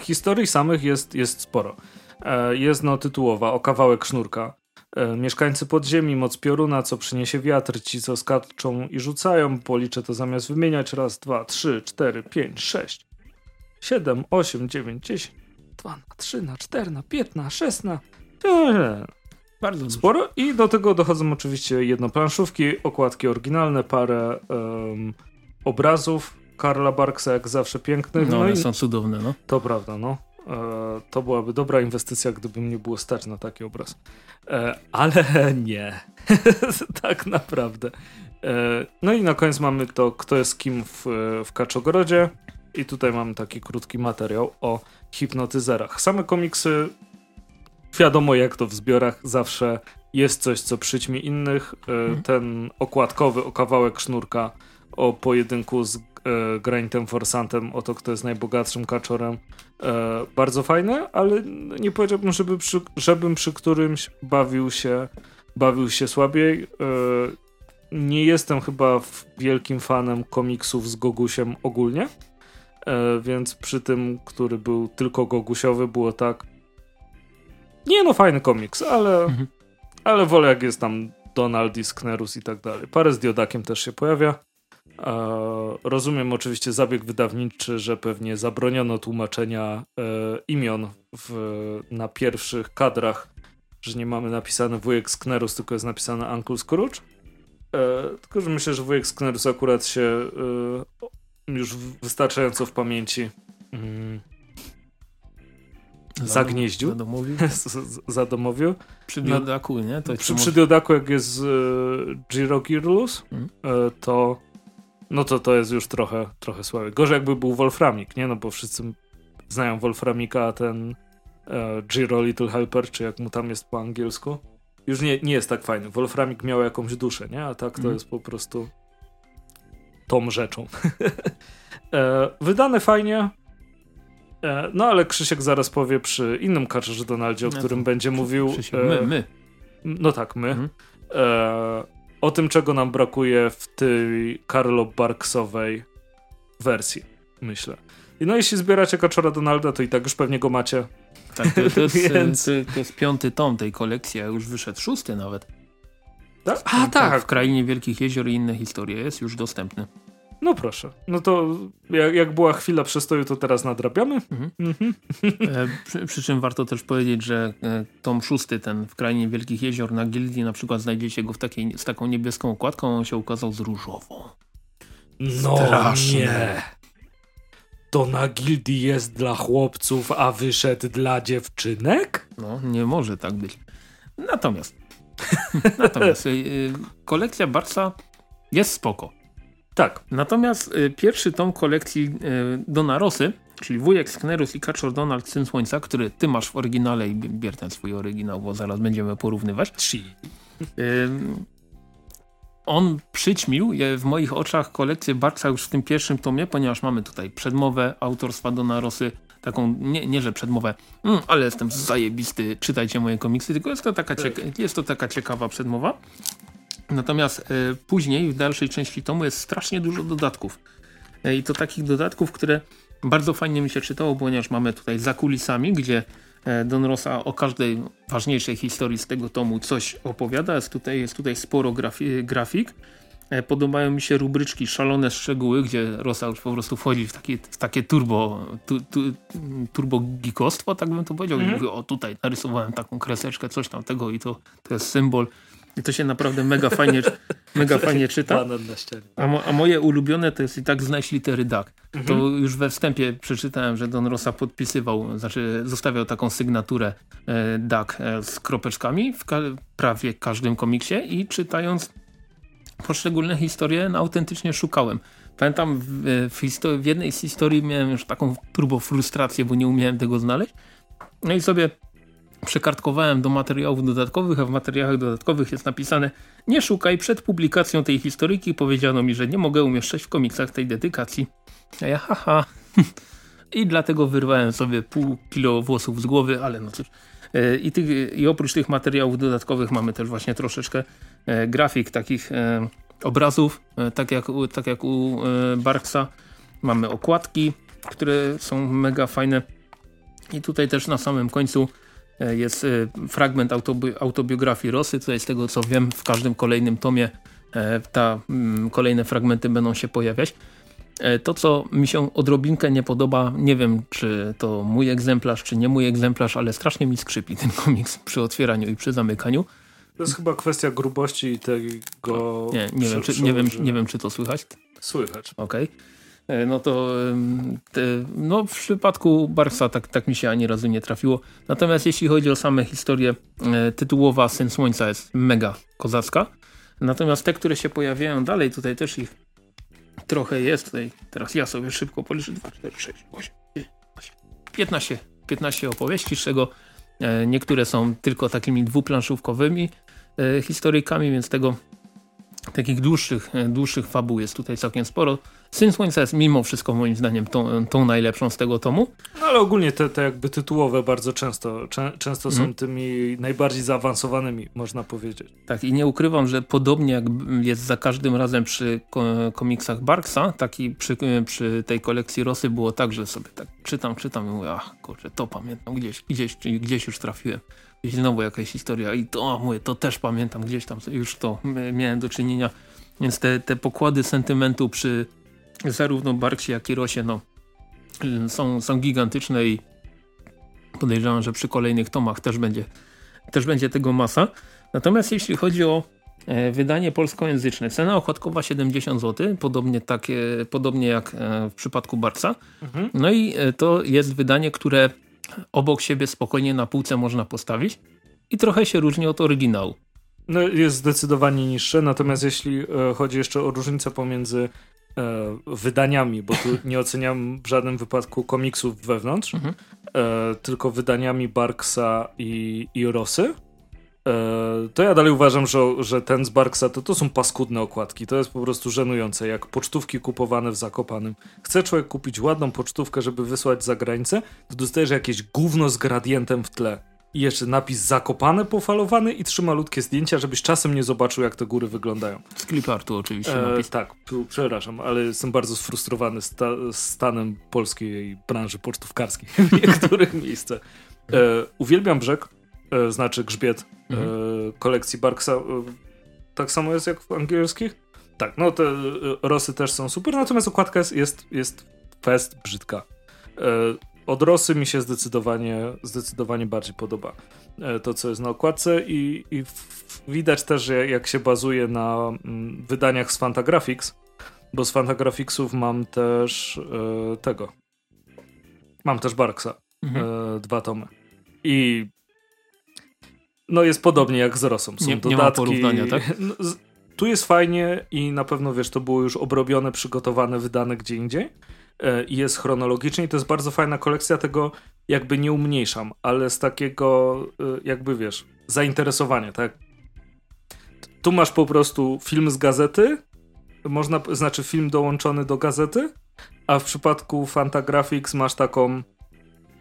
Speaker 1: Historii samych jest, jest sporo. E, jest no tytułowa o kawałek sznurka. Mieszkańcy podziemi, moc pioruna, co przyniesie wiatr, ci co skaczą i rzucają. Policzę to zamiast wymieniać. Raz, dwa, trzy, cztery, pięć, sześć. 7, 8, 9, 10, 2 na 3 na 4 na 5 na 6 na... Bardzo sporo. I do tego dochodzą oczywiście jednoplanszówki, okładki oryginalne, parę um, obrazów Karla Barksa, jak zawsze pięknych.
Speaker 2: No, no one są cudowne, no.
Speaker 1: To prawda, no. E, to byłaby dobra inwestycja, gdyby mnie było stać na taki obraz. E, ale *laughs* nie. *laughs* tak naprawdę. E, no i na koniec mamy to, kto jest kim w, w Kaczogrodzie. I tutaj mam taki krótki materiał o hipnotyzerach. Same komiksy, wiadomo jak to w zbiorach, zawsze jest coś, co przyćmi innych. E, mhm. Ten okładkowy o kawałek sznurka o pojedynku z e, Granitem Forsantem, o to, kto jest najbogatszym kaczorem. E, bardzo fajne, ale nie powiedziałbym, żeby przy, żebym przy którymś bawił się, bawił się słabiej. Nie jestem chyba wielkim fanem komiksów z Gogusiem ogólnie. E, więc przy tym, który był tylko gogusiowy, było tak Nie no, fajny komiks, ale, mhm. ale wolę jak jest tam Donald i Sknerus i tak dalej. Parę z Diodakiem też się pojawia. rozumiem oczywiście zabieg wydawniczy, że pewnie zabroniono tłumaczenia e, imion w, na pierwszych kadrach, że nie mamy napisane wujek Sknerus, tylko jest napisane Uncle Scrooge. E, tylko, że myślę, że wujek Sknerus akurat się e, już wystarczająco w pamięci mm, zagnieździł.
Speaker 2: Zadomowił. *laughs*
Speaker 1: zadomowił.
Speaker 2: Przy Diodaku, nie?
Speaker 1: To przy, przy Diodaku, jak jest e, Giro Girlus, hmm. e, to no to to jest już trochę, trochę słaby. Gorzej jakby był Wolframik, nie? No bo wszyscy znają Wolframika, a ten e, Giro Little Helper, czy jak mu tam jest po angielsku, już nie, nie jest tak fajny. Wolframik miał jakąś duszę, nie? A tak to hmm. jest po prostu tą rzeczą. *laughs* e, wydane fajnie, E, no ale Krzysiek zaraz powie przy innym Kaczerze Donaldzie, o no którym będzie mówił.
Speaker 2: Krzysiek, my, e, my.
Speaker 1: No tak, my. Mhm. O tym, czego nam brakuje w tej Carlo Barksowej wersji, myślę. I no jeśli zbieracie Kaczora Donalda, to i tak już pewnie go macie.
Speaker 2: Tak, to, to, *laughs* jest, Więc... to, jest piąty tom tej kolekcji, a już wyszedł szósty nawet.
Speaker 1: Tak? A, tak.
Speaker 2: W Krainie Wielkich Jezior i inne historie jest już dostępny.
Speaker 1: No proszę. No to jak, jak była chwila przestoju, to teraz nadrabiamy. Mhm. Mhm.
Speaker 2: E, przy, przy, czym warto też powiedzieć, że e, tom szósty, ten w krainie Wielkich Jezior na Gildii na przykład znajdziecie go w takiej, z taką niebieską okładką, on się ukazał z różową.
Speaker 1: No Strasznie. nie. To na Gildii jest dla chłopców, a wyszedł dla dziewczynek?
Speaker 2: No, nie może tak być. Natomiast *laughs* natomiast y, kolekcja Barca jest spoko.
Speaker 1: Tak.
Speaker 2: Natomiast y, pierwszy tom kolekcji y, Dona Rosy, czyli Wujek Sknerus i Kaczor Donald Syn Słońca, który ty masz w oryginale i bier ten swój oryginał, bo zaraz będziemy porównywać.
Speaker 1: Trzy.
Speaker 2: Y, on przyćmił w moich oczach kolekcję Barca już w tym pierwszym tomie, ponieważ mamy tutaj przedmowę autorstwa Dona Rosy, taką, nie, nie że przedmowę, mm, ale jestem zajebisty, czytajcie moje komiksy, tylko jest to taka, jest to taka ciekawa przedmowa. Natomiast e, później, w dalszej części tomu jest strasznie dużo dodatków. E, I to takich dodatków, które bardzo fajnie mi się czytało, ponieważ mamy tutaj za kulisami, gdzie e, Don Rosa o każdej ważniejszej historii z tego tomu coś opowiada. Jest tutaj, jest tutaj sporo grafi grafik. Podobają mi się rubryczki szalone szczegóły, gdzie Rosa już po prostu wchodzi w takie, w takie turbo, tu, tu, turbo geekostwo, tak bym to powiedział. Mm -hmm. I mhm. mówi, o tutaj narysowałem taką kreseczkę, coś tam tego i to, to jest symbol. I to się naprawdę mega fajnie, mega fajnie czyta. A, mo, a, moje ulubione to jest i tak znajdź litery DAC. Mhm. To już we wstępie przeczytałem, że Don Rosa podpisywał, znaczy zostawiał taką sygnaturę e, DAC e, z kropeczkami w ka prawie każdym komiksie i czytając poszczególne historie no, autentycznie szukałem. Pamiętam w, w, w jednej z historii miałem już taką turbo frustrację, bo nie umiałem tego znaleźć. No i sobie przekartkowałem do materiałów dodatkowych, a w materiałach dodatkowych jest napisane nie szukaj przed publikacją tej historyjki. Powiedziano mi, że nie mogę umieszczać w komiksach tej dedykacji. A ja haha. *laughs* I dlatego wyrwałem sobie pół kilo włosów z głowy, ale no cóż. E, I, tych, I oprócz tych materiałów dodatkowych mamy też właśnie troszeczkę e, grafik takich e, obrazów, tak, jak, tak jak u e, Barksa. Mamy okładki, które są mega fajne. I tutaj też na samym końcu jest e, fragment autobi autobiografii Rosy. Tutaj z tego co wiem w każdym kolejnym tomie e, ta, mm, kolejne fragmenty będą się pojawiać. To, co mi się odrobinkę nie podoba, nie wiem, czy to mój egzemplarz, czy nie mój egzemplarz, ale strasznie mi skrzypi ten *laughs* komiks przy otwieraniu i przy zamykaniu.
Speaker 1: To jest chyba kwestia grubości i tego...
Speaker 2: Nie, nie, wiem, czy, nie, wiem, nie wiem, czy to słychać.
Speaker 1: Słychać.
Speaker 2: Okej. Okay. E, no to no w przypadku Barksa tak, tak mi się ani razu nie trafiło. Natomiast jeśli chodzi o same historie, e, tytułowa Syn Słońca jest mega kozacka. Natomiast te, które się pojawiają dalej, tutaj też ich trochę jest. Tutaj teraz ja sobie szybko policzę 2, 4, 6, 8, 15, 15 opowieści, z czego e, niektóre są tylko takimi dwuplanszówkowymi historyjkami, więc tego takich dłuższych, dłuższych fabuł jest tutaj całkiem sporo. Syn Słońca jest mimo wszystko moim zdaniem tą, tą najlepszą z tego tomu.
Speaker 1: No ale ogólnie te, te jakby tytułowe bardzo często, czę, często mm. są mhm. tymi najbardziej zaawansowanymi, można powiedzieć.
Speaker 2: Tak i nie ukrywam, że podobnie jak jest za każdym razem przy komiksach Barksa, tak i przy, przy tej kolekcji Rosy było tak, że sobie tak czytam, czytam i mówię, ach kurczę, to pamiętam, gdzieś, gdzieś, gdzieś już trafiłem. I znowu jakaś historia i to, mówię, to też pamiętam gdzieś tam, już to miałem do czynienia. Więc te, te pokłady sentymentu przy zarówno Barksie, jak i Rosie, no, są, są gigantyczne i podejrzewam, że przy kolejnych tomach też będzie, też będzie tego masa. Natomiast jeśli chodzi o e, wydanie polskojęzyczne, cena okładkowa 70 zł, podobnie, takie, podobnie jak e, w przypadku Barksa. Mhm. No i e, to jest wydanie, które obok siebie spokojnie na półce można postawić i trochę się różni od oryginału.
Speaker 1: No, jest zdecydowanie niższe, natomiast jeśli chodzi jeszcze o różnicę pomiędzy wydaniami, bo tu nie oceniam w żadnym wypadku komiksów wewnątrz, mhm. e, tylko wydaniami Barksa i, i Rosy, e, to ja dalej uważam, że, że ten z Barksa to, to są paskudne okładki. To jest po prostu żenujące, jak pocztówki kupowane w Zakopanym. Chce człowiek kupić ładną pocztówkę, żeby wysłać za granicę, to dostajesz jakieś gówno z gradientem w tle i jeszcze napis zakopane, pofalowany i trzy malutkie zdjęcia, żebyś czasem nie zobaczył, jak te góry wyglądają.
Speaker 2: Z clipartu oczywiście.
Speaker 1: E, tak, przepraszam, ale jestem bardzo sfrustrowany sta stanem polskiej branży pocztówkarskiej w *laughs* niektórych miejscach. E, uwielbiam brzeg, e, znaczy grzbiet e, mhm. kolekcji Barksa. E, tak samo jest jak w angielskich. Tak, no te rosy też są super, natomiast okładka jest, jest, jest fest brzydka od Rosy mi się zdecydowanie, zdecydowanie bardziej podoba e, to, co jest na okładce i, i widać też, jak się bazuje na mm, wydaniach z Fantagraphics, bo z Fantagraphicsów mam też e, tego. Mam też Barksa. Mhm. E, dwa tomy. I no jest podobnie jak z Rosą. Są
Speaker 2: nie,
Speaker 1: dodatki.
Speaker 2: Nie ma porównania, tak? *laughs*
Speaker 1: No, tu jest fajnie i na pewno, wiesz, to było już obrobione, przygotowane, wydane gdzie indziej. E, i jest chronologicznie i to jest bardzo fajna kolekcja, tego jakby nie umniejszam, ale z takiego e, jakby wiesz, zainteresowania, tak? Tu masz po prostu film z gazety, można, znaczy film dołączony do gazety, a w przypadku Fantagraphics masz taką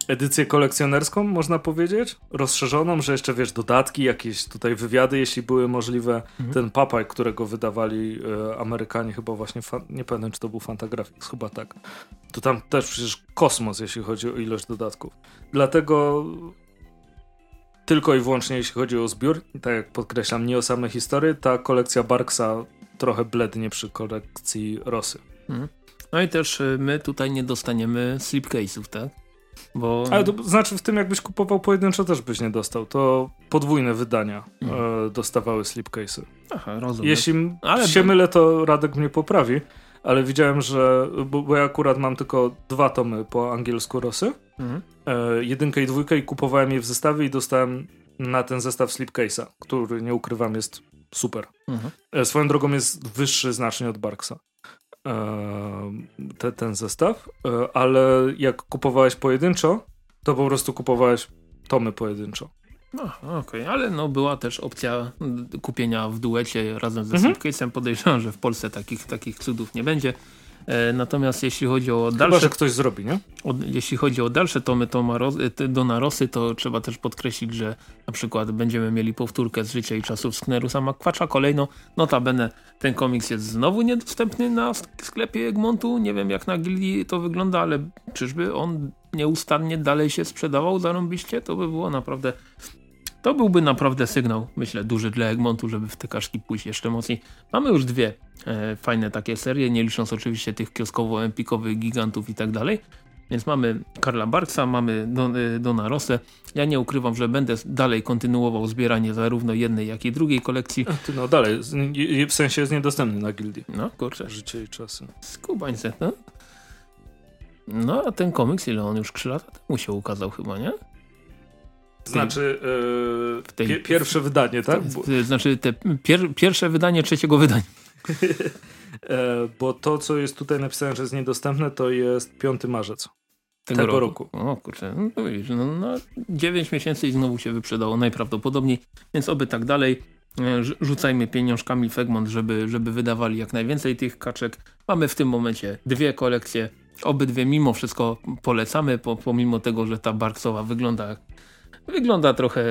Speaker 1: edycję kolekcjonerską, można powiedzieć, rozszerzoną, że jeszcze wiesz, dodatki, jakieś tutaj wywiady, jeśli były możliwe. Mhm. Ten papaj, którego wydawali e, Amerykanie, chyba właśnie, nie pamiętam, czy to był Fantagraphics, chyba tak. To tam też przecież kosmos, jeśli chodzi o ilość dodatków. Dlatego tylko i wyłącznie jeśli chodzi o zbiór, tak jak podkreślam, nie o same historie, ta kolekcja Barksa trochę blednie przy kolekcji Rosy. Mhm.
Speaker 2: No i też y, my tutaj nie dostaniemy slipcase'ów, tak?
Speaker 1: Bo... Ale to znaczy w tym jakbyś kupował pojedynczo też byś nie dostał. To podwójne wydania hmm. e, dostawały slipcase'y.
Speaker 2: Aha, rozumiem.
Speaker 1: Jeśli ale się mylę, to Radek mnie poprawi, ale widziałem, że bo, bo ja akurat mam tylko dwa tomy po angielsku Rosy. Hmm. E, jedynkę i dwójkę i kupowałem je w zestawie i dostałem na ten zestaw slipcase'a, który nie ukrywam jest super. Mhm. E, swoją drogą jest wyższy znacznie od Barksa. Te, ten zestaw, e, ale jak kupowałeś pojedynczo, to po prostu kupowałeś tomy pojedynczo.
Speaker 2: No, okej, okay. ale no była też opcja kupienia w duecie razem ze mhm. Podejrzewam, że w Polsce takich, takich cudów nie będzie. E, natomiast jeśli chodzi o dalsze... Chyba,
Speaker 1: że ktoś zrobi, nie?
Speaker 2: O, jeśli chodzi o dalsze tomy Toma Dona Rosy, to trzeba też podkreślić, że na przykład będziemy mieli powtórkę z życia i czasów Sknerusa McQuatcha. Kolejno, notabene, ten komiks jest znowu niedostępny na sklepie Egmontu. Nie wiem jak na gildii to wygląda, ale czyżby on nieustannie dalej się sprzedawał zarąbiście? To by było naprawdę to byłby naprawdę sygnał, myślę, duży dla Egmontu, żeby w te kaszki pójść jeszcze mocniej. Mamy już dwie e, fajne takie serie, nie licząc oczywiście tych kioskowo-empikowych gigantów i tak dalej. Więc mamy Karla Barksa, mamy Don, e, Dona Rosse. Ja nie ukrywam, że będę dalej kontynuował zbieranie zarówno jednej, jak i drugiej kolekcji.
Speaker 1: Ty no dalej, w sensie jest niedostępny na gildii.
Speaker 2: No kurczę.
Speaker 1: Życie i czasy.
Speaker 2: Skubańce, no. No a ten komiks, ile on już 3 lata temu się ukazał chyba, nie?
Speaker 1: Znaczy yy, tej, pierwsze wydanie, tak?
Speaker 2: Znaczy te pier, pierwsze wydanie trzeciego wydania. *laughs*
Speaker 1: e, bo to, co jest tutaj napisane, że jest niedostępne, to jest 5 marzec. Tego, tego roku. roku.
Speaker 2: O kurczę, no, no, no 9 miesięcy i znowu się wyprzedało najprawdopodobniej, więc oby tak dalej. E, rzucajmy pieniążkami w Egmont, żeby, żeby wydawali jak najwięcej tych kaczek. Mamy w tym momencie dwie kolekcje. Obydwie mimo wszystko polecamy, pomimo tego, że ta Barksowa wygląda Wygląda trochę,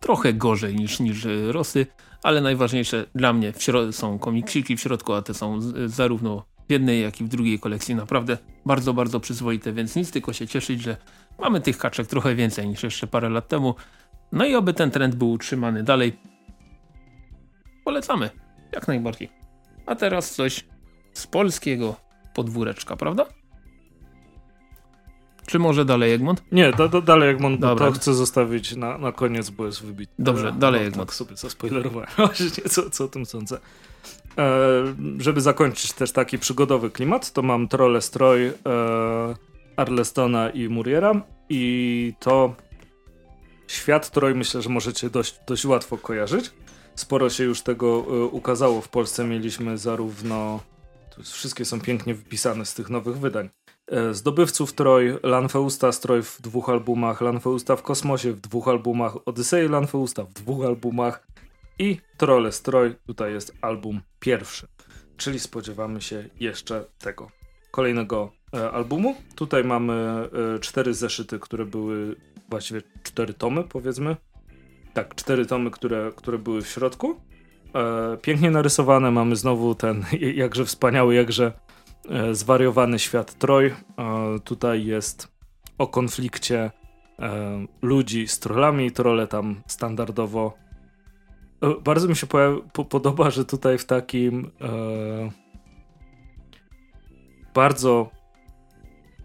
Speaker 2: trochę gorzej niż, niż Rosy, ale najważniejsze dla mnie są komiksiki w środku, a te są zarówno w jednej, jak i w drugiej kolekcji naprawdę bardzo, bardzo przyzwoite, więc nic tylko się cieszyć, że mamy tych kaczek trochę więcej niż jeszcze parę lat temu. No i oby ten trend był utrzymany dalej. Polecamy, jak najbardziej. A teraz coś z polskiego podwóreczka, prawda? Czy może dalej Egmont?
Speaker 1: Nie, da, da, dalej Egmont, bo to chcę zostawić na, na koniec, bo jest wybitny.
Speaker 2: Dobrze, dalej no, Egmont.
Speaker 1: Tak sobie zaspoilerowałem *laughs* właśnie, co, co o tym sądzę. E, żeby zakończyć też taki przygodowy klimat, to mam Trolle Stroj e, Arlestona i Muriera i to świat Troj myślę, że możecie dość, dość łatwo kojarzyć. Sporo się już tego e, ukazało w Polsce. Mieliśmy zarówno wszystkie są pięknie wypisane z tych nowych wydań. E, zdobywców Troj, Lanfeusta Stroj w dwóch albumach, Lanfeusta w kosmosie w dwóch albumach, Odysei Lanfeusta w dwóch albumach i Trolle Stroj, tutaj jest album pierwszy. Czyli spodziewamy się jeszcze tego kolejnego e, albumu. Tutaj mamy e, cztery zeszyty, które były właściwie cztery tomy, powiedzmy. Tak, cztery tomy, które, które były w środku. E, pięknie narysowane, mamy znowu ten *laughs* jakże wspaniały, jakże zwariowany świat Troj. E, tutaj jest o konflikcie e, ludzi z trollami. Trolle tam standardowo. E, bardzo mi się po, podoba, że tutaj w takim e, bardzo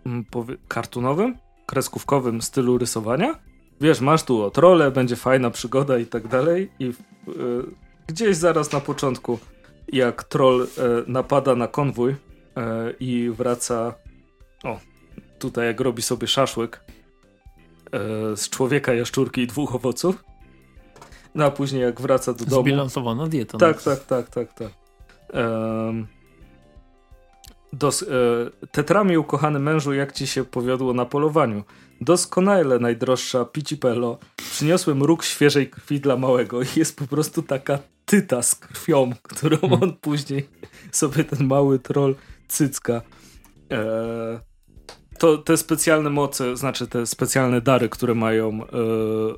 Speaker 1: mm, kartunowym, kreskówkowym stylu rysowania. Wiesz, masz tu o trole, będzie fajna przygoda i tak dalej. I gdzieś zaraz na początku, jak troll e, napada na konwój e, i wraca. O, tutaj jak robi sobie szaszłyk e, z człowieka, jaszczurki i dwóch owoców. No a później jak wraca do domu.
Speaker 2: Zbilansowana dieta.
Speaker 1: Tak, tak, tak, tak, tak. Um, dos, e, tetrami ukochany mężu, jak ci się powiodło na polowaniu? Doskonale, najdroższa Picipello. Przyniosłem róg świeżej krwi dla małego i jest po prostu taka tyta z krwią, którą hmm. on później sobie ten mały troll cycka. E, to te specjalne moce, znaczy te specjalne dary, które mają e,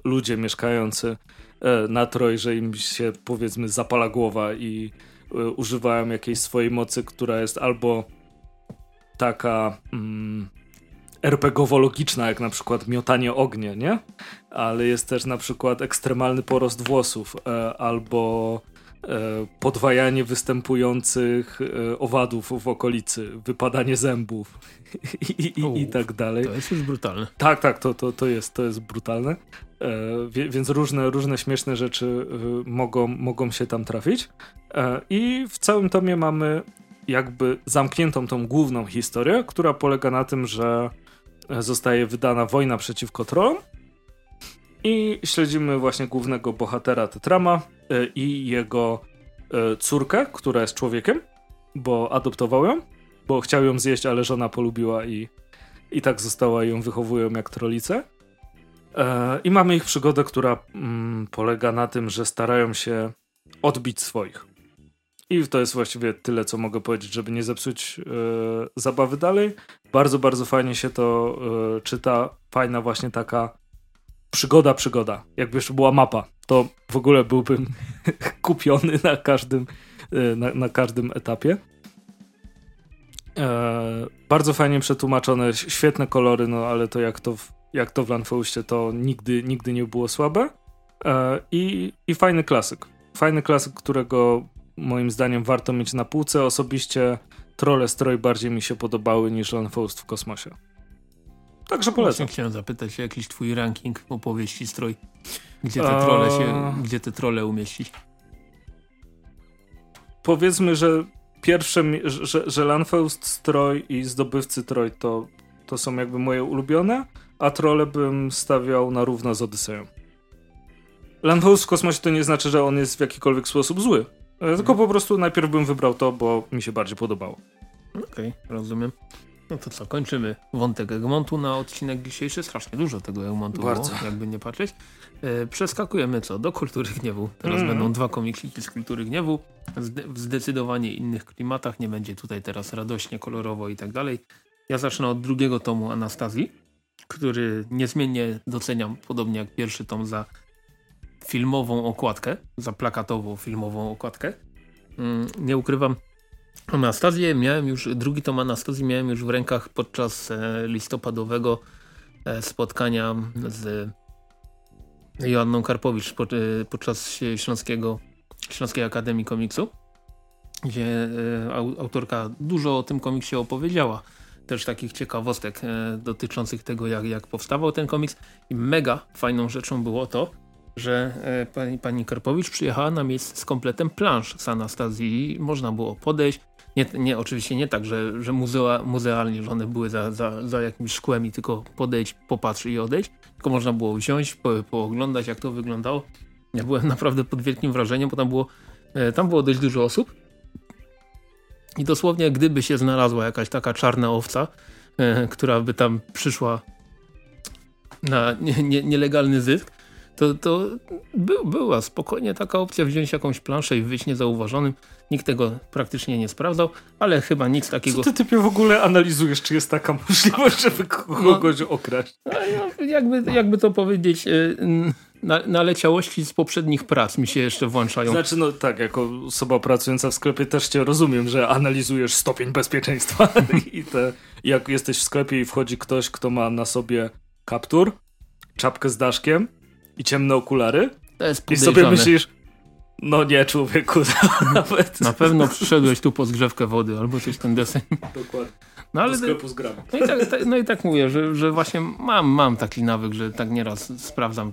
Speaker 1: ludzie mieszkający e, na Troj, że im się powiedzmy zapala głowa i e, używają jakiejś swojej mocy, która jest albo taka mm, RPGowo-logiczna, jak na przykład miotanie ognia, nie? Ale jest też na przykład ekstremalny porost włosów e, albo podwajanie występujących e, owadów w okolicy, wypadanie zębów *laughs* i, i, i, tak dalej.
Speaker 2: To jest już brutalne.
Speaker 1: Tak, tak, to, to, to, jest, to jest brutalne. E, więc różne, różne śmieszne rzeczy e, mogą, mogą się tam trafić. E, I w całym tomie mamy jakby zamkniętą tą główną historię, która polega na tym, że zostaje wydana Wojna przeciwko trollom i śledzimy właśnie głównego bohatera Tetrama e, i jego e, córkę, która jest człowiekiem, bo adoptował ją, bo chciał ją zjeść, ale żona polubiła i, i tak została ją wychowują jak trolice. E, I mamy ich przygodę, która mm, polega na tym, że starają się odbić swoich. I to jest właściwie tyle, co mogę powiedzieć, żeby nie zepsuć e, zabawy dalej. Bardzo, bardzo fajnie się to e, czyta. Fajna właśnie taka przygoda, przygoda. Jakby jeszcze była mapa, to w ogóle byłbym *laughs* kupiony na każdym, e, na, na każdym etapie. E, bardzo fajnie przetłumaczone, świetne kolory, no ale to jak to w, jak to w to nigdy, nigdy nie było słabe. E, i, I fajny klasyk. Fajny klasyk, którego moim zdaniem warto mieć na półce. Osobiście Trolle Stroj bardziej mi się podobały niż Landfaust w kosmosie. Także polecam.
Speaker 2: Właśnie chciałem zapytać jakiś twój ranking opowieści Stroj. Gdzie te trole się, gdzie te trole umieścić?
Speaker 1: Powiedzmy, że pierwsze, że, że Lanfeust, Stroj i Zdobywcy Troj to, to są jakby moje ulubione, a trole bym stawiał na równo z Odyseją. Lanfeust w kosmosie to nie znaczy, że on jest w jakikolwiek sposób zły. E, tylko po prostu najpierw bym wybrał to, bo mi się bardziej podobało.
Speaker 2: Okej, okay, rozumiem. No to co, kończymy wątek Egmontu na odcinek dzisiejszy. Strasznie dużo tego Egmontu Bardzo. było, jakby nie patrzeć. E, przeskakujemy co? Do Kultury Gniewu. Teraz mm. będą dwa komiksiki z Kultury Gniewu. w zdecydowanie innych klimatach. Nie będzie tutaj teraz radośnie, kolorowo i tak dalej. Ja zacznę od drugiego tomu Anastazji, który niezmiennie doceniam, podobnie jak pierwszy tom za filmową okładkę, za plakatową filmową okładkę. Mm, nie ukrywam, Anastazję miałem już, drugi tom Anastazji miałem już w rękach podczas e, listopadowego e, spotkania z Joanną Karpowicz podczas Śląskiego, Śląskiej Akademii Komiksu, gdzie autorka dużo o tym komiksie opowiedziała też takich ciekawostek e, dotyczących tego, jak, jak powstawał ten komiks. I mega fajną rzeczą było to, że e, pani, pani Karpowicz przyjechała na miejsce z kompletem plansz z Anastazji. Można było podejść. Nie, nie, oczywiście nie tak, że, że muzea, muzealnie, że one były za, za, za jakimś szkłem i tylko podejść, popatrz i odejść. Tylko można było wziąć, po, pooglądać jak to wyglądało. Ja byłem *laughs* naprawdę pod wielkim wrażeniem, bo tam było, e, tam było dość dużo osób i dosłownie gdyby się znalazła jakaś taka czarna owca, e, która by tam przyszła na nie, nie, nielegalny zysk, to, to by, była spokojnie taka opcja wziąć jakąś planszę i wyjść niezauważonym. Nikt tego praktycznie nie sprawdzał, ale chyba nic takiego...
Speaker 1: Co ty typie w ogóle analizujesz, czy jest taka możliwość, żeby kogoś no, okraść?
Speaker 2: No, jakby, jakby to powiedzieć, na, naleciałości z poprzednich prac mi się jeszcze włączają.
Speaker 1: Znaczy, no tak, jako osoba pracująca w sklepie też cię rozumiem, że analizujesz stopień bezpieczeństwa *laughs* i te, jak jesteś w sklepie i wchodzi ktoś, kto ma na sobie kaptur, czapkę z daszkiem i ciemne okulary i sobie myślisz, no nie, człowieku, *laughs*
Speaker 2: nawet. Na pewno przyszedłeś tu po zgrzewkę wody albo coś ten deseń.
Speaker 1: Dokładnie. No, ale, sklepu z.
Speaker 2: No i tak, tak, no i tak mówię, że, że właśnie mam, mam taki nawyk, że tak nieraz sprawdzam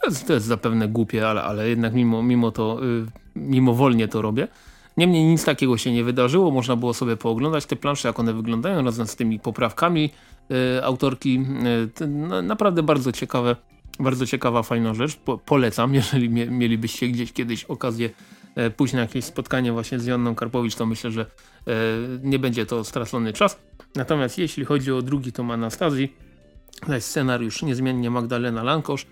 Speaker 2: to jest, to jest zapewne głupie, ale, ale jednak mimo, mimo to, yy, mimowolnie to robię. Niemniej nic takiego się nie wydarzyło, można było sobie pooglądać te plansze, jak one wyglądają razem z tymi poprawkami y, autorki. Y, naprawdę bardzo ciekawe, bardzo ciekawa, fajna rzecz. Po, polecam, *laughs* jeżeli mie, mielibyście gdzieś kiedyś okazję y, pójść na jakieś spotkanie właśnie z Joanną Karpowicz, to myślę, że y, nie będzie to stracony czas. Natomiast jeśli chodzi o drugi tom Anastazji, to jest scenariusz niezmiennie Magdalena Lankosz,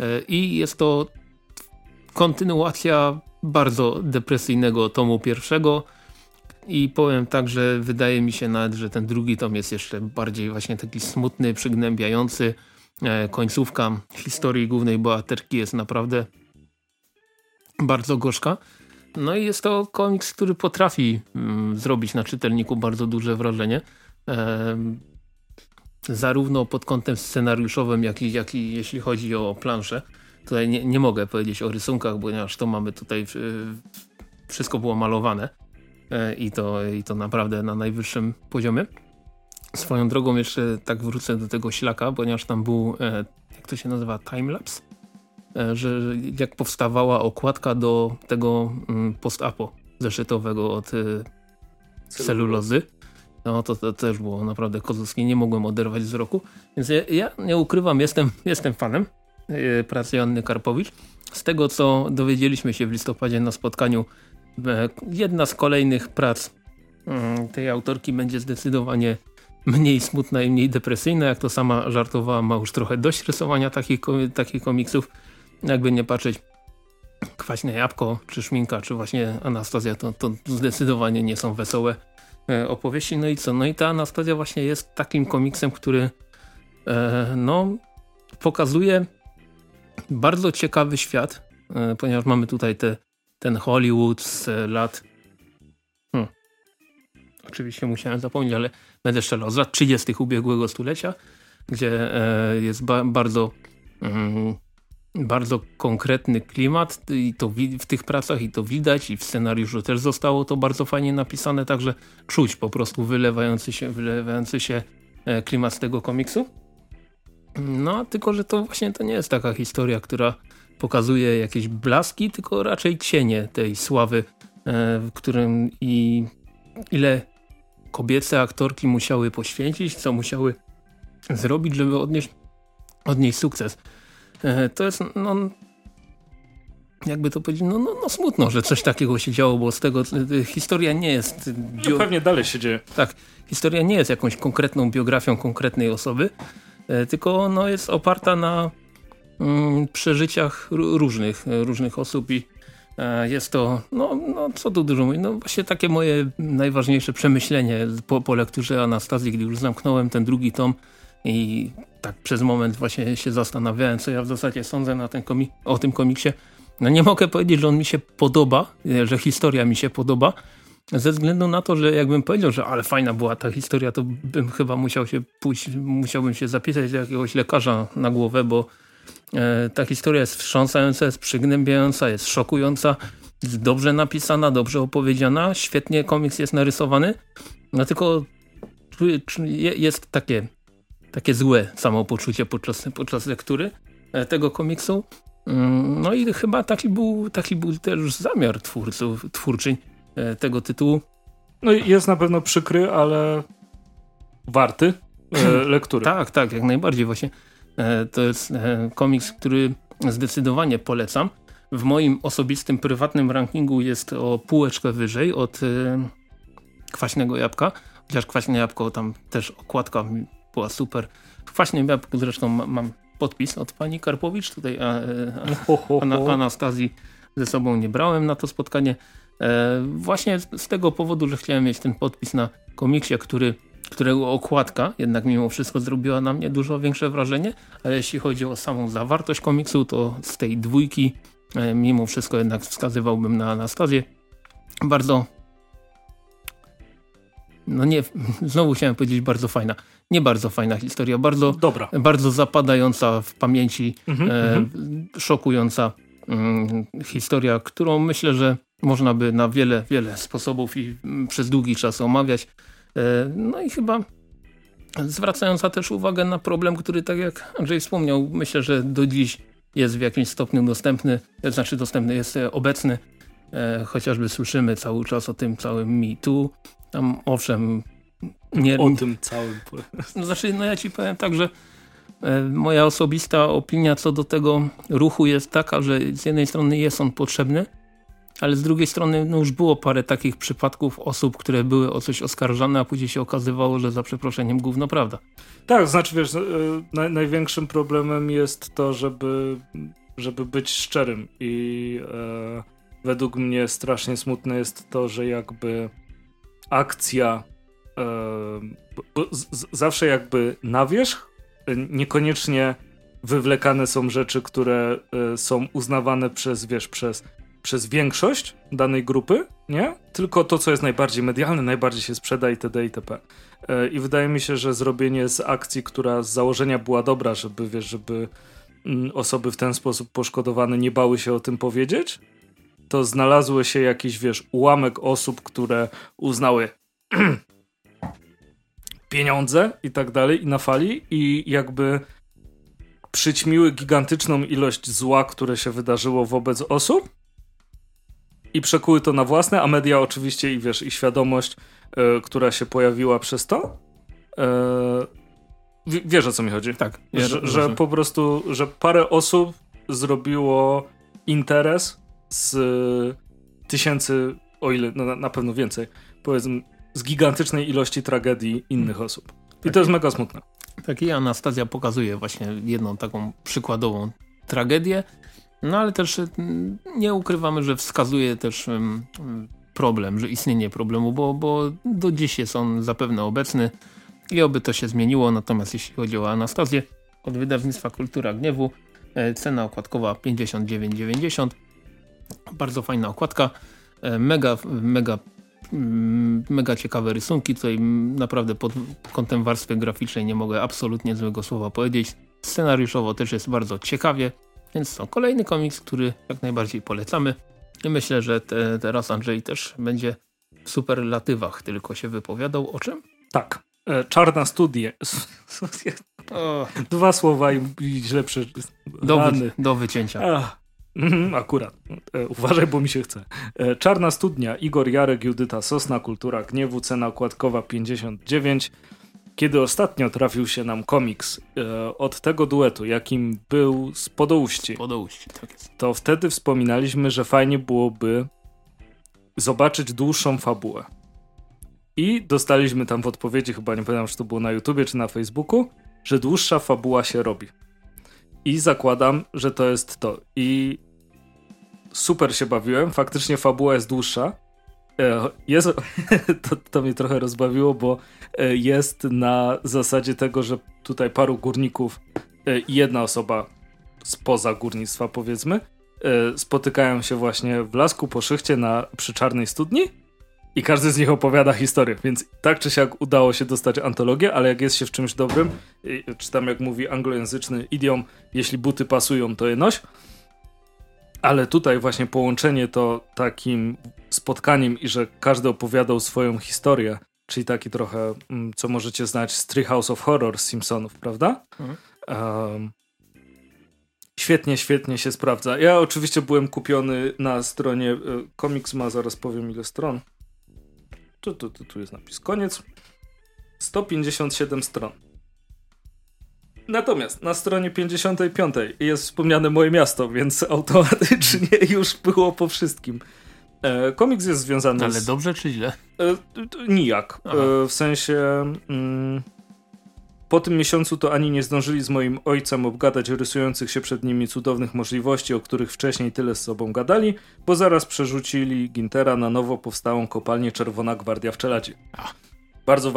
Speaker 2: E, I jest to kontynuacja bardzo depresyjnego tomu pierwszego. I powiem tak, że wydaje mi się nawet, że ten drugi tom jest jeszcze bardziej właśnie taki smutny, przygnębiający. E, końcówka historii głównej bohaterki jest naprawdę bardzo gorzka. No i jest to komiks, który potrafi mm, zrobić na czytelniku bardzo duże wrażenie. E, zarówno pod kątem scenariuszowym, jak i, jak i jeśli chodzi o planszę. Tutaj nie, nie mogę powiedzieć o rysunkach, ponieważ to mamy tutaj wszystko było malowane e, i to, i to naprawdę na najwyższym poziomie. Swoją drogą jeszcze tak wrócę do tego ślaka, ponieważ tam był, e, jak to się nazywa, timelapse, e, że jak powstawała okładka do tego mm, post-apo zeszytowego od celulozy no to, to też było naprawdę kozowskie, nie mogłem oderwać wzroku. Więc ja, ja nie ukrywam, jestem, *laughs* jestem fanem pracy Janny Karpowicz. Z tego co dowiedzieliśmy się w listopadzie na spotkaniu, e, jedna z kolejnych prac yy, tej autorki będzie zdecydowanie mniej smutna i mniej depresyjna. Jak to sama żartowała, ma już trochę dość rysowania takich, takich komiksów. Jakby nie patrzeć, kwaśne jabłko, czy szminka, czy właśnie Anastazja, to, to zdecydowanie nie są wesołe E, opowieści. No i co? No i ta Anastazja właśnie jest takim komiksem, który e, no pokazuje bardzo ciekawy świat, e, ponieważ mamy tutaj te, ten Hollywood z lat hmm, oczywiście musiałem zapomnieć, ale będę strzelał z lat 30. ubiegłego stulecia, gdzie e, jest ba bardzo mm, bardzo konkretny klimat i to w tych pracach i to widać i w scenariuszu też zostało to bardzo fajnie napisane, także czuć po prostu wylewający się, wylewający się e, klimat z tego komiksu. No, tylko że to właśnie to nie jest taka historia, która pokazuje jakieś blaski, tylko raczej cienie tej sławy, e, w którym i ile kobiece aktorki musiały poświęcić, co musiały zrobić, żeby odnieść, odnieść sukces. E, to jest, no, jakby to powiedzieć, no, no, no, smutno, że coś takiego się działo, bo z tego e, historia nie jest...
Speaker 1: No pewnie dalej się dzieje.
Speaker 2: Tak, historia nie jest jakąś konkretną biografią konkretnej osoby, e, tylko no, jest oparta na mm, przeżyciach różnych, różnych osób i jest to, no, no co tu dużo mówić, no właśnie takie moje najważniejsze przemyślenie po, po lekturze Anastazji, gdy już zamknąłem ten drugi tom i tak przez moment właśnie się zastanawiałem, co ja w zasadzie sądzę na ten o tym komiksie. No nie mogę powiedzieć, że on mi się podoba, e, że historia mi się podoba, ze względu na to, że jakbym powiedział, że ale fajna była ta historia, to bym chyba musiał się pójść, musiałbym się zapisać do jakiegoś lekarza na głowę, bo E, ta historia jest wstrząsająca, jest przygnębiająca, jest szokująca, jest dobrze napisana, dobrze opowiedziana, świetnie komiks jest narysowany, no tylko jest takie, takie złe samopoczucie podczas, podczas lektury e, tego komiksu. Mm, no i chyba taki był, taki był też zamiar twórców, twórczyń e, tego tytułu.
Speaker 1: No jest na pewno przykry, ale warty *clears throat* lektury.
Speaker 2: tak, tak, jak najbardziej właśnie. E, to jest e, komiks, który zdecydowanie polecam. W moim osobistym, prywatnym rankingu jest o półeczkę wyżej od e, Kwaśnego Jabłka. Chociaż Kwaśne Jabłko, tam też okładka była super. W Kwaśnym Jabłku zresztą mam podpis od pani Karpowicz. Tutaj a, Anastazji ze sobą nie brałem na to spotkanie. Właśnie z tego powodu, że chciałem mieć ten podpis na komiksie, który którego okładka jednak mimo wszystko zrobiła na mnie dużo większe wrażenie, ale jeśli chodzi o samą zawartość komiksu, to z tej dwójki e, mimo wszystko jednak wskazywałbym na Anastazję. Bardzo no nie, *laughs* znowu chciałem powiedzieć bardzo fajna, nie bardzo fajna historia, bardzo,
Speaker 1: Dobra.
Speaker 2: bardzo zapadająca w pamięci, -hmm, e, szokująca mm, historia, którą myślę, że można by na wiele, wiele sposobów i mm, przez długi czas omawiać. E, no i chyba zwracająca też uwagę na problem, który tak jak Andrzej wspomniał, myślę, że do dziś jest w jakimś stopniu dostępny, znaczy dostępny jest obecny, e, chociażby słyszymy cały czas o tym całym Me Too. Tam owszem...
Speaker 1: Nie, o tym całym... *laughs*
Speaker 2: Znaczy, no ja ci powiem tak, że e, moja osobista opinia co do tego ruchu jest taka, że z jednej strony jest on potrzebny, ale z drugiej strony no już było parę takich przypadków osób, które były o coś oskarżane, a później się okazywało, że za przeproszeniem gówno prawda.
Speaker 1: Tak, znaczy wiesz, e, największym problemem jest to, żeby, żeby być szczerym i e, według mnie strasznie smutne jest to, że jakby akcja e, z, zawsze jakby na wierzch e, niekoniecznie wywlekane są rzeczy, które e, są uznawane przez, wiesz, przez przez większość danej grupy, nie? Tylko to, co jest najbardziej medialne, najbardziej się sprzeda itd. itp. E, I wydaje mi się, że zrobienie z akcji, która z założenia była dobra, żeby, wiesz, żeby mm, osoby w ten sposób poszkodowane nie bały się o tym powiedzieć, to znalazły się jakiś, wiesz, ułamek osób, które uznały *clears throat* pieniądze i tak dalej i na fali i jakby przyćmiły gigantyczną ilość zła, które się wydarzyło wobec osób i przekuły to na własne, a media oczywiście i wiesz, i świadomość, e, która się pojawiła przez to. E, wiesz o co mi chodzi?
Speaker 2: Tak.
Speaker 1: Że, że po prostu, że parę osób zrobiło interes z tysięcy, o ile, no na, na pewno więcej, powiedzmy, z gigantycznej ilości tragedii innych osób. I tak. to jest mega smutne.
Speaker 2: Tak i Anastazja pokazuje właśnie jedną taką przykładową tragedię, no ale też mm, nie ukrywamy, że wskazuje też mm, problem, że istnienie problemu, bo, bo do dziś jest on zapewne obecny i oby to się zmieniło. Natomiast jeśli chodzi o Anastazję od wydawnictwa Kultura Gniewu, e, cena okładkowa 59,90. Bardzo fajna okładka, mega, mega, mm, mega ciekawe rysunki. Tutaj naprawdę pod kątem warstwy graficznej nie mogę absolutnie złego słowa powiedzieć. Scenariuszowo też jest bardzo ciekawie. Więc to kolejny komiks, który jak najbardziej polecamy. I myślę, że te, teraz Andrzej też będzie w superlatywach tylko się wypowiadał. O czym?
Speaker 1: Tak. E, czarna studie. Dwa słowa i, źle przeczytane.
Speaker 2: Do, wy, do wycięcia. Ach,
Speaker 1: mhm, akurat. E, uważaj, bo mi się chce. E, czarna studnia. Igor Jarek, Judyta Sosna, Kultura Gniewu, cena okładkowa 59. Kiedy ostatnio trafił się nam komiks e, od tego duetu, jakim był z Podouści,
Speaker 2: Podouści tak jest.
Speaker 1: to wtedy wspominaliśmy, że fajnie byłoby zobaczyć dłuższą fabułę. I dostaliśmy tam w odpowiedzi, chyba nie pamiętam, czy to było na YouTubie czy na Facebooku, że dłuższa fabuła się robi. I zakładam, że to jest to. I super się bawiłem. Faktycznie fabuła jest dłuższa. E, jest, *laughs* to, to mnie trochę rozbawiło, bo jest na zasadzie tego, że tutaj paru górników e, i jedna osoba spoza górnictwa powiedzmy spotykają się właśnie w lasku po szychcie na, przy czarnej studni i każdy z nich opowiada historię, więc tak czy siak udało się dostać antologię, ale jak jest się w czymś dobrym, czy tam jak mówi anglojęzyczny idiom, jeśli buty pasują, to je noś. Ale tutaj właśnie połączenie to takim spotkaniem i że każdy opowiadał swoją historię, czyli taki trochę, mm, co możecie znać z Treehouse of Horror z Simpsonów, prawda? Mhm. Um, świetnie, świetnie się sprawdza. Ja oczywiście byłem kupiony na stronie, komiks e, ma, zaraz powiem ile stron. Tu, tu, tu, tu jest napis koniec. 157 stron. Natomiast na stronie 55 jest wspomniane moje miasto, więc *laughs* automatycznie już było po wszystkim. E, komiks jest związany
Speaker 2: Ale
Speaker 1: z...
Speaker 2: dobrze czy źle?
Speaker 1: E, nijak. E, w sensie... Mm, po tym miesiącu to ani nie zdążyli z moim ojcem obgadać rysujących się przed nimi cudownych możliwości, o których wcześniej tyle z sobą gadali, bo zaraz przerzucili Gintera na nowo powstałą kopalnię Czerwona Gwardia w Czeladzie. Bardzo,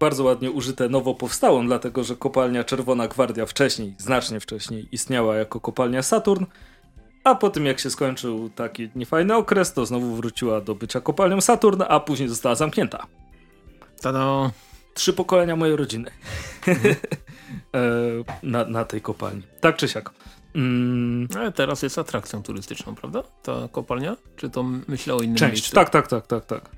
Speaker 1: bardzo ładnie użyte nowo powstałą, dlatego że kopalnia Czerwona Gwardia wcześniej, znacznie wcześniej istniała jako kopalnia Saturn, a po tym jak się skończył taki niefajny okres, to znowu wróciła do bycia kopalnią Saturn, a później została zamknięta.
Speaker 2: Tada!
Speaker 1: trzy pokolenia mojej rodziny mhm. *laughs* na, na tej kopalni. Tak czy siak.
Speaker 2: Mm. Ale teraz jest atrakcją turystyczną, prawda? Ta kopalnia? Czy to myślę o innym
Speaker 1: Część.
Speaker 2: miejscu?
Speaker 1: Tak, tak, tak, tak, tak.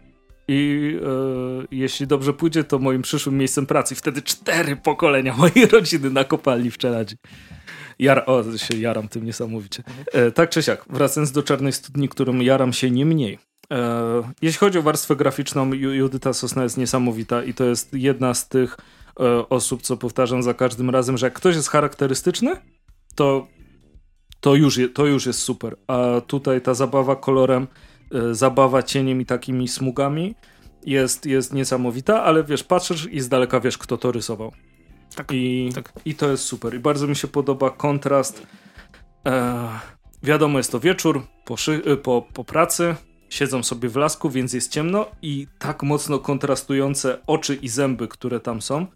Speaker 1: I e, jeśli dobrze pójdzie, to moim przyszłym miejscem pracy. Wtedy cztery pokolenia mojej *laughs* rodziny na kopalni w Czeladzi. Jar o, się jaram tym niesamowicie. E, tak czy siak, wracając do Czarnej Studni, którą jaram się nie mniej. E, jeśli chodzi o warstwę graficzną, Judyta Sosna jest niesamowita i to jest jedna z tych e, osób, co powtarzam za każdym razem, że jak ktoś jest charakterystyczny, to, to, już, je, to już jest super. A tutaj ta zabawa kolorem, e, zabawa cieniem i takimi smugami jest, jest niesamowita, ale wiesz, patrzysz i z daleka wiesz, kto to rysował. Tak, I, tak. I to jest super. I bardzo mi się podoba kontrast. E, wiadomo, jest to wieczór po, po, po pracy, siedzą sobie w lasku, więc jest ciemno i tak mocno kontrastujące oczy i zęby, które tam są,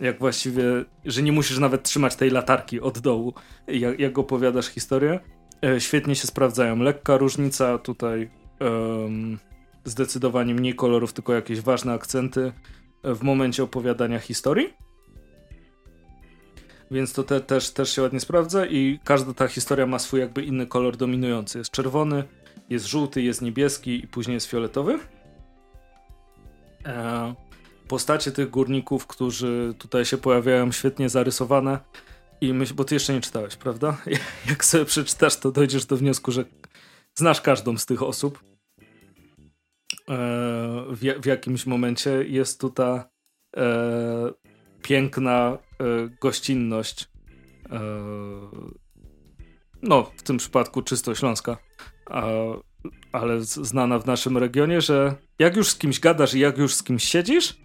Speaker 1: jak właściwie, że nie musisz nawet trzymać tej latarki od dołu, jak, jak opowiadasz historię. E, świetnie się sprawdzają. Lekka różnica tutaj, um, zdecydowanie mniej kolorów, tylko jakieś ważne akcenty w momencie opowiadania historii. Więc to te, też, też się ładnie sprawdza i każda ta historia ma swój jakby inny kolor dominujący. Jest czerwony, jest żółty, jest niebieski i później jest fioletowy. E, postacie tych górników, którzy tutaj się pojawiają, świetnie zarysowane. I myśl, bo ty jeszcze nie czytałeś, prawda? *laughs* Jak sobie przeczytasz, to dojdziesz do wniosku, że znasz każdą z tych osób. E, w, w, jakimś momencie jest tutaj e, piękna e, gościnność. E, no, w tym przypadku czysto śląska ale znana w naszym regionie, że jak już z kimś gadasz i jak już z kimś siedzisz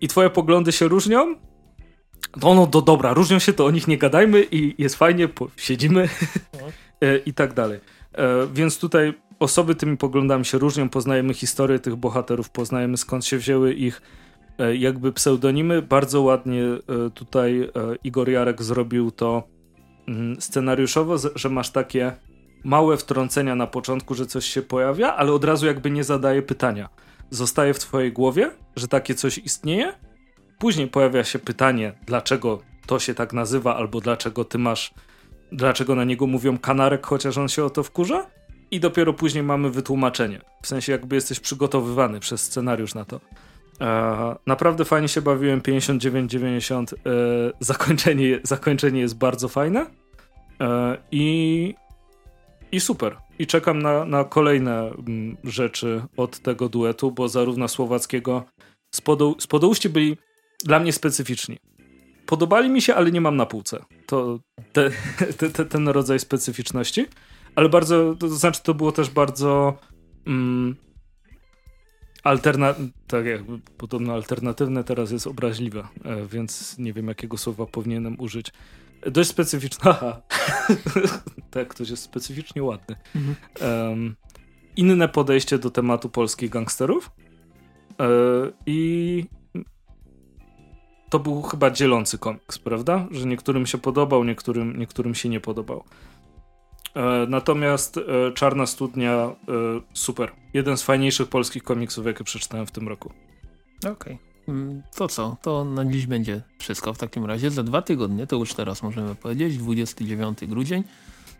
Speaker 1: i twoje poglądy się różnią, to no to dobra, różnią się, to o nich nie gadajmy i jest fajnie, siedzimy *laughs* e, i tak dalej. E, więc tutaj osoby tymi poglądami się różnią, poznajemy historię tych bohaterów, poznajemy skąd się wzięły ich jakby pseudonimy. Bardzo ładnie tutaj Igor Jarek zrobił to mm, scenariuszowo, że masz takie małe wtrącenia na początku, że coś się pojawia, ale od razu jakby nie zadaje pytania. Zostaje w twojej głowie, że takie coś istnieje. Później pojawia się pytanie, dlaczego to się tak nazywa, albo dlaczego ty masz, dlaczego na niego mówią kanarek, chociaż on się o to wkurza. I dopiero później mamy wytłumaczenie. W sensie jakby jesteś przygotowywany przez scenariusz na to. E, naprawdę fajnie się bawiłem. 59-90. E, zakończenie, zakończenie jest bardzo fajne. E, I i super. I czekam na, na kolejne mm, rzeczy od tego duetu, bo zarówno słowackiego z Podolszczy byli dla mnie specyficzni. Podobali mi się, ale nie mam na półce. To te, te, te, ten rodzaj specyficzności. Ale bardzo, to znaczy to było też bardzo mm, alterna tak jakby podobno alternatywne teraz jest obraźliwe, e, więc nie wiem jakiego słowa powinienem użyć. Dość specyficzna. *laughs* tak, ktoś jest specyficznie ładny. Mhm. Um, inne podejście do tematu polskich gangsterów. E, I to był chyba dzielący komiks, prawda? Że niektórym się podobał, niektórym, niektórym się nie podobał. E, natomiast e, Czarna Studnia e, super. Jeden z fajniejszych polskich komiksów, jakie przeczytałem w tym roku.
Speaker 2: Okej. Okay. Mm, to co? To na dziś będzie wszystko w takim razie. Za dwa tygodnie, to już teraz możemy powiedzieć, 29 grudzień.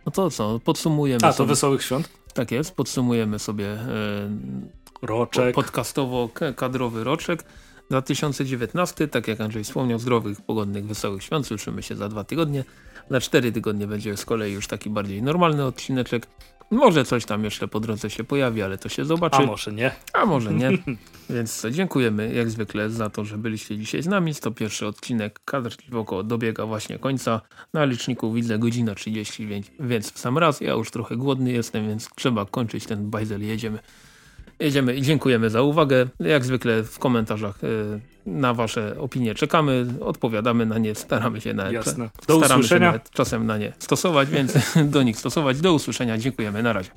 Speaker 2: No to co? Podsumujemy
Speaker 1: A, to sobie... Wesołych Świąt?
Speaker 2: Tak jest. Podsumujemy sobie
Speaker 1: roczek.
Speaker 2: podcastowo-kadrowy roczek. 2019, tak jak Andrzej wspomniał, zdrowych, pogodnych, wesołych świąt. Słyszymy się za dwa tygodnie. Na cztery tygodnie będzie z kolei już taki bardziej normalny odcineczek. Może coś tam jeszcze po drodze się pojawi, ale to się zobaczy. A
Speaker 1: może nie.
Speaker 2: A może nie. *laughs* Więc dziękujemy jak zwykle za to, że byliście dzisiaj z nami. To pierwszy odcinek Kadr Woko dobiega właśnie końca. Na liczniku widzę godzina 30, więc w sam raz. Ja już trochę głodny jestem, więc trzeba kończyć ten bajzel. Jedziemy. Jedziemy i dziękujemy za uwagę. Jak zwykle w komentarzach y, na wasze opinie czekamy, odpowiadamy na nie, staramy się na
Speaker 1: Jasne. Do staramy usłyszenia.
Speaker 2: czasem na nie stosować, więc *laughs* do nich stosować. Do usłyszenia. Dziękujemy. Na razie.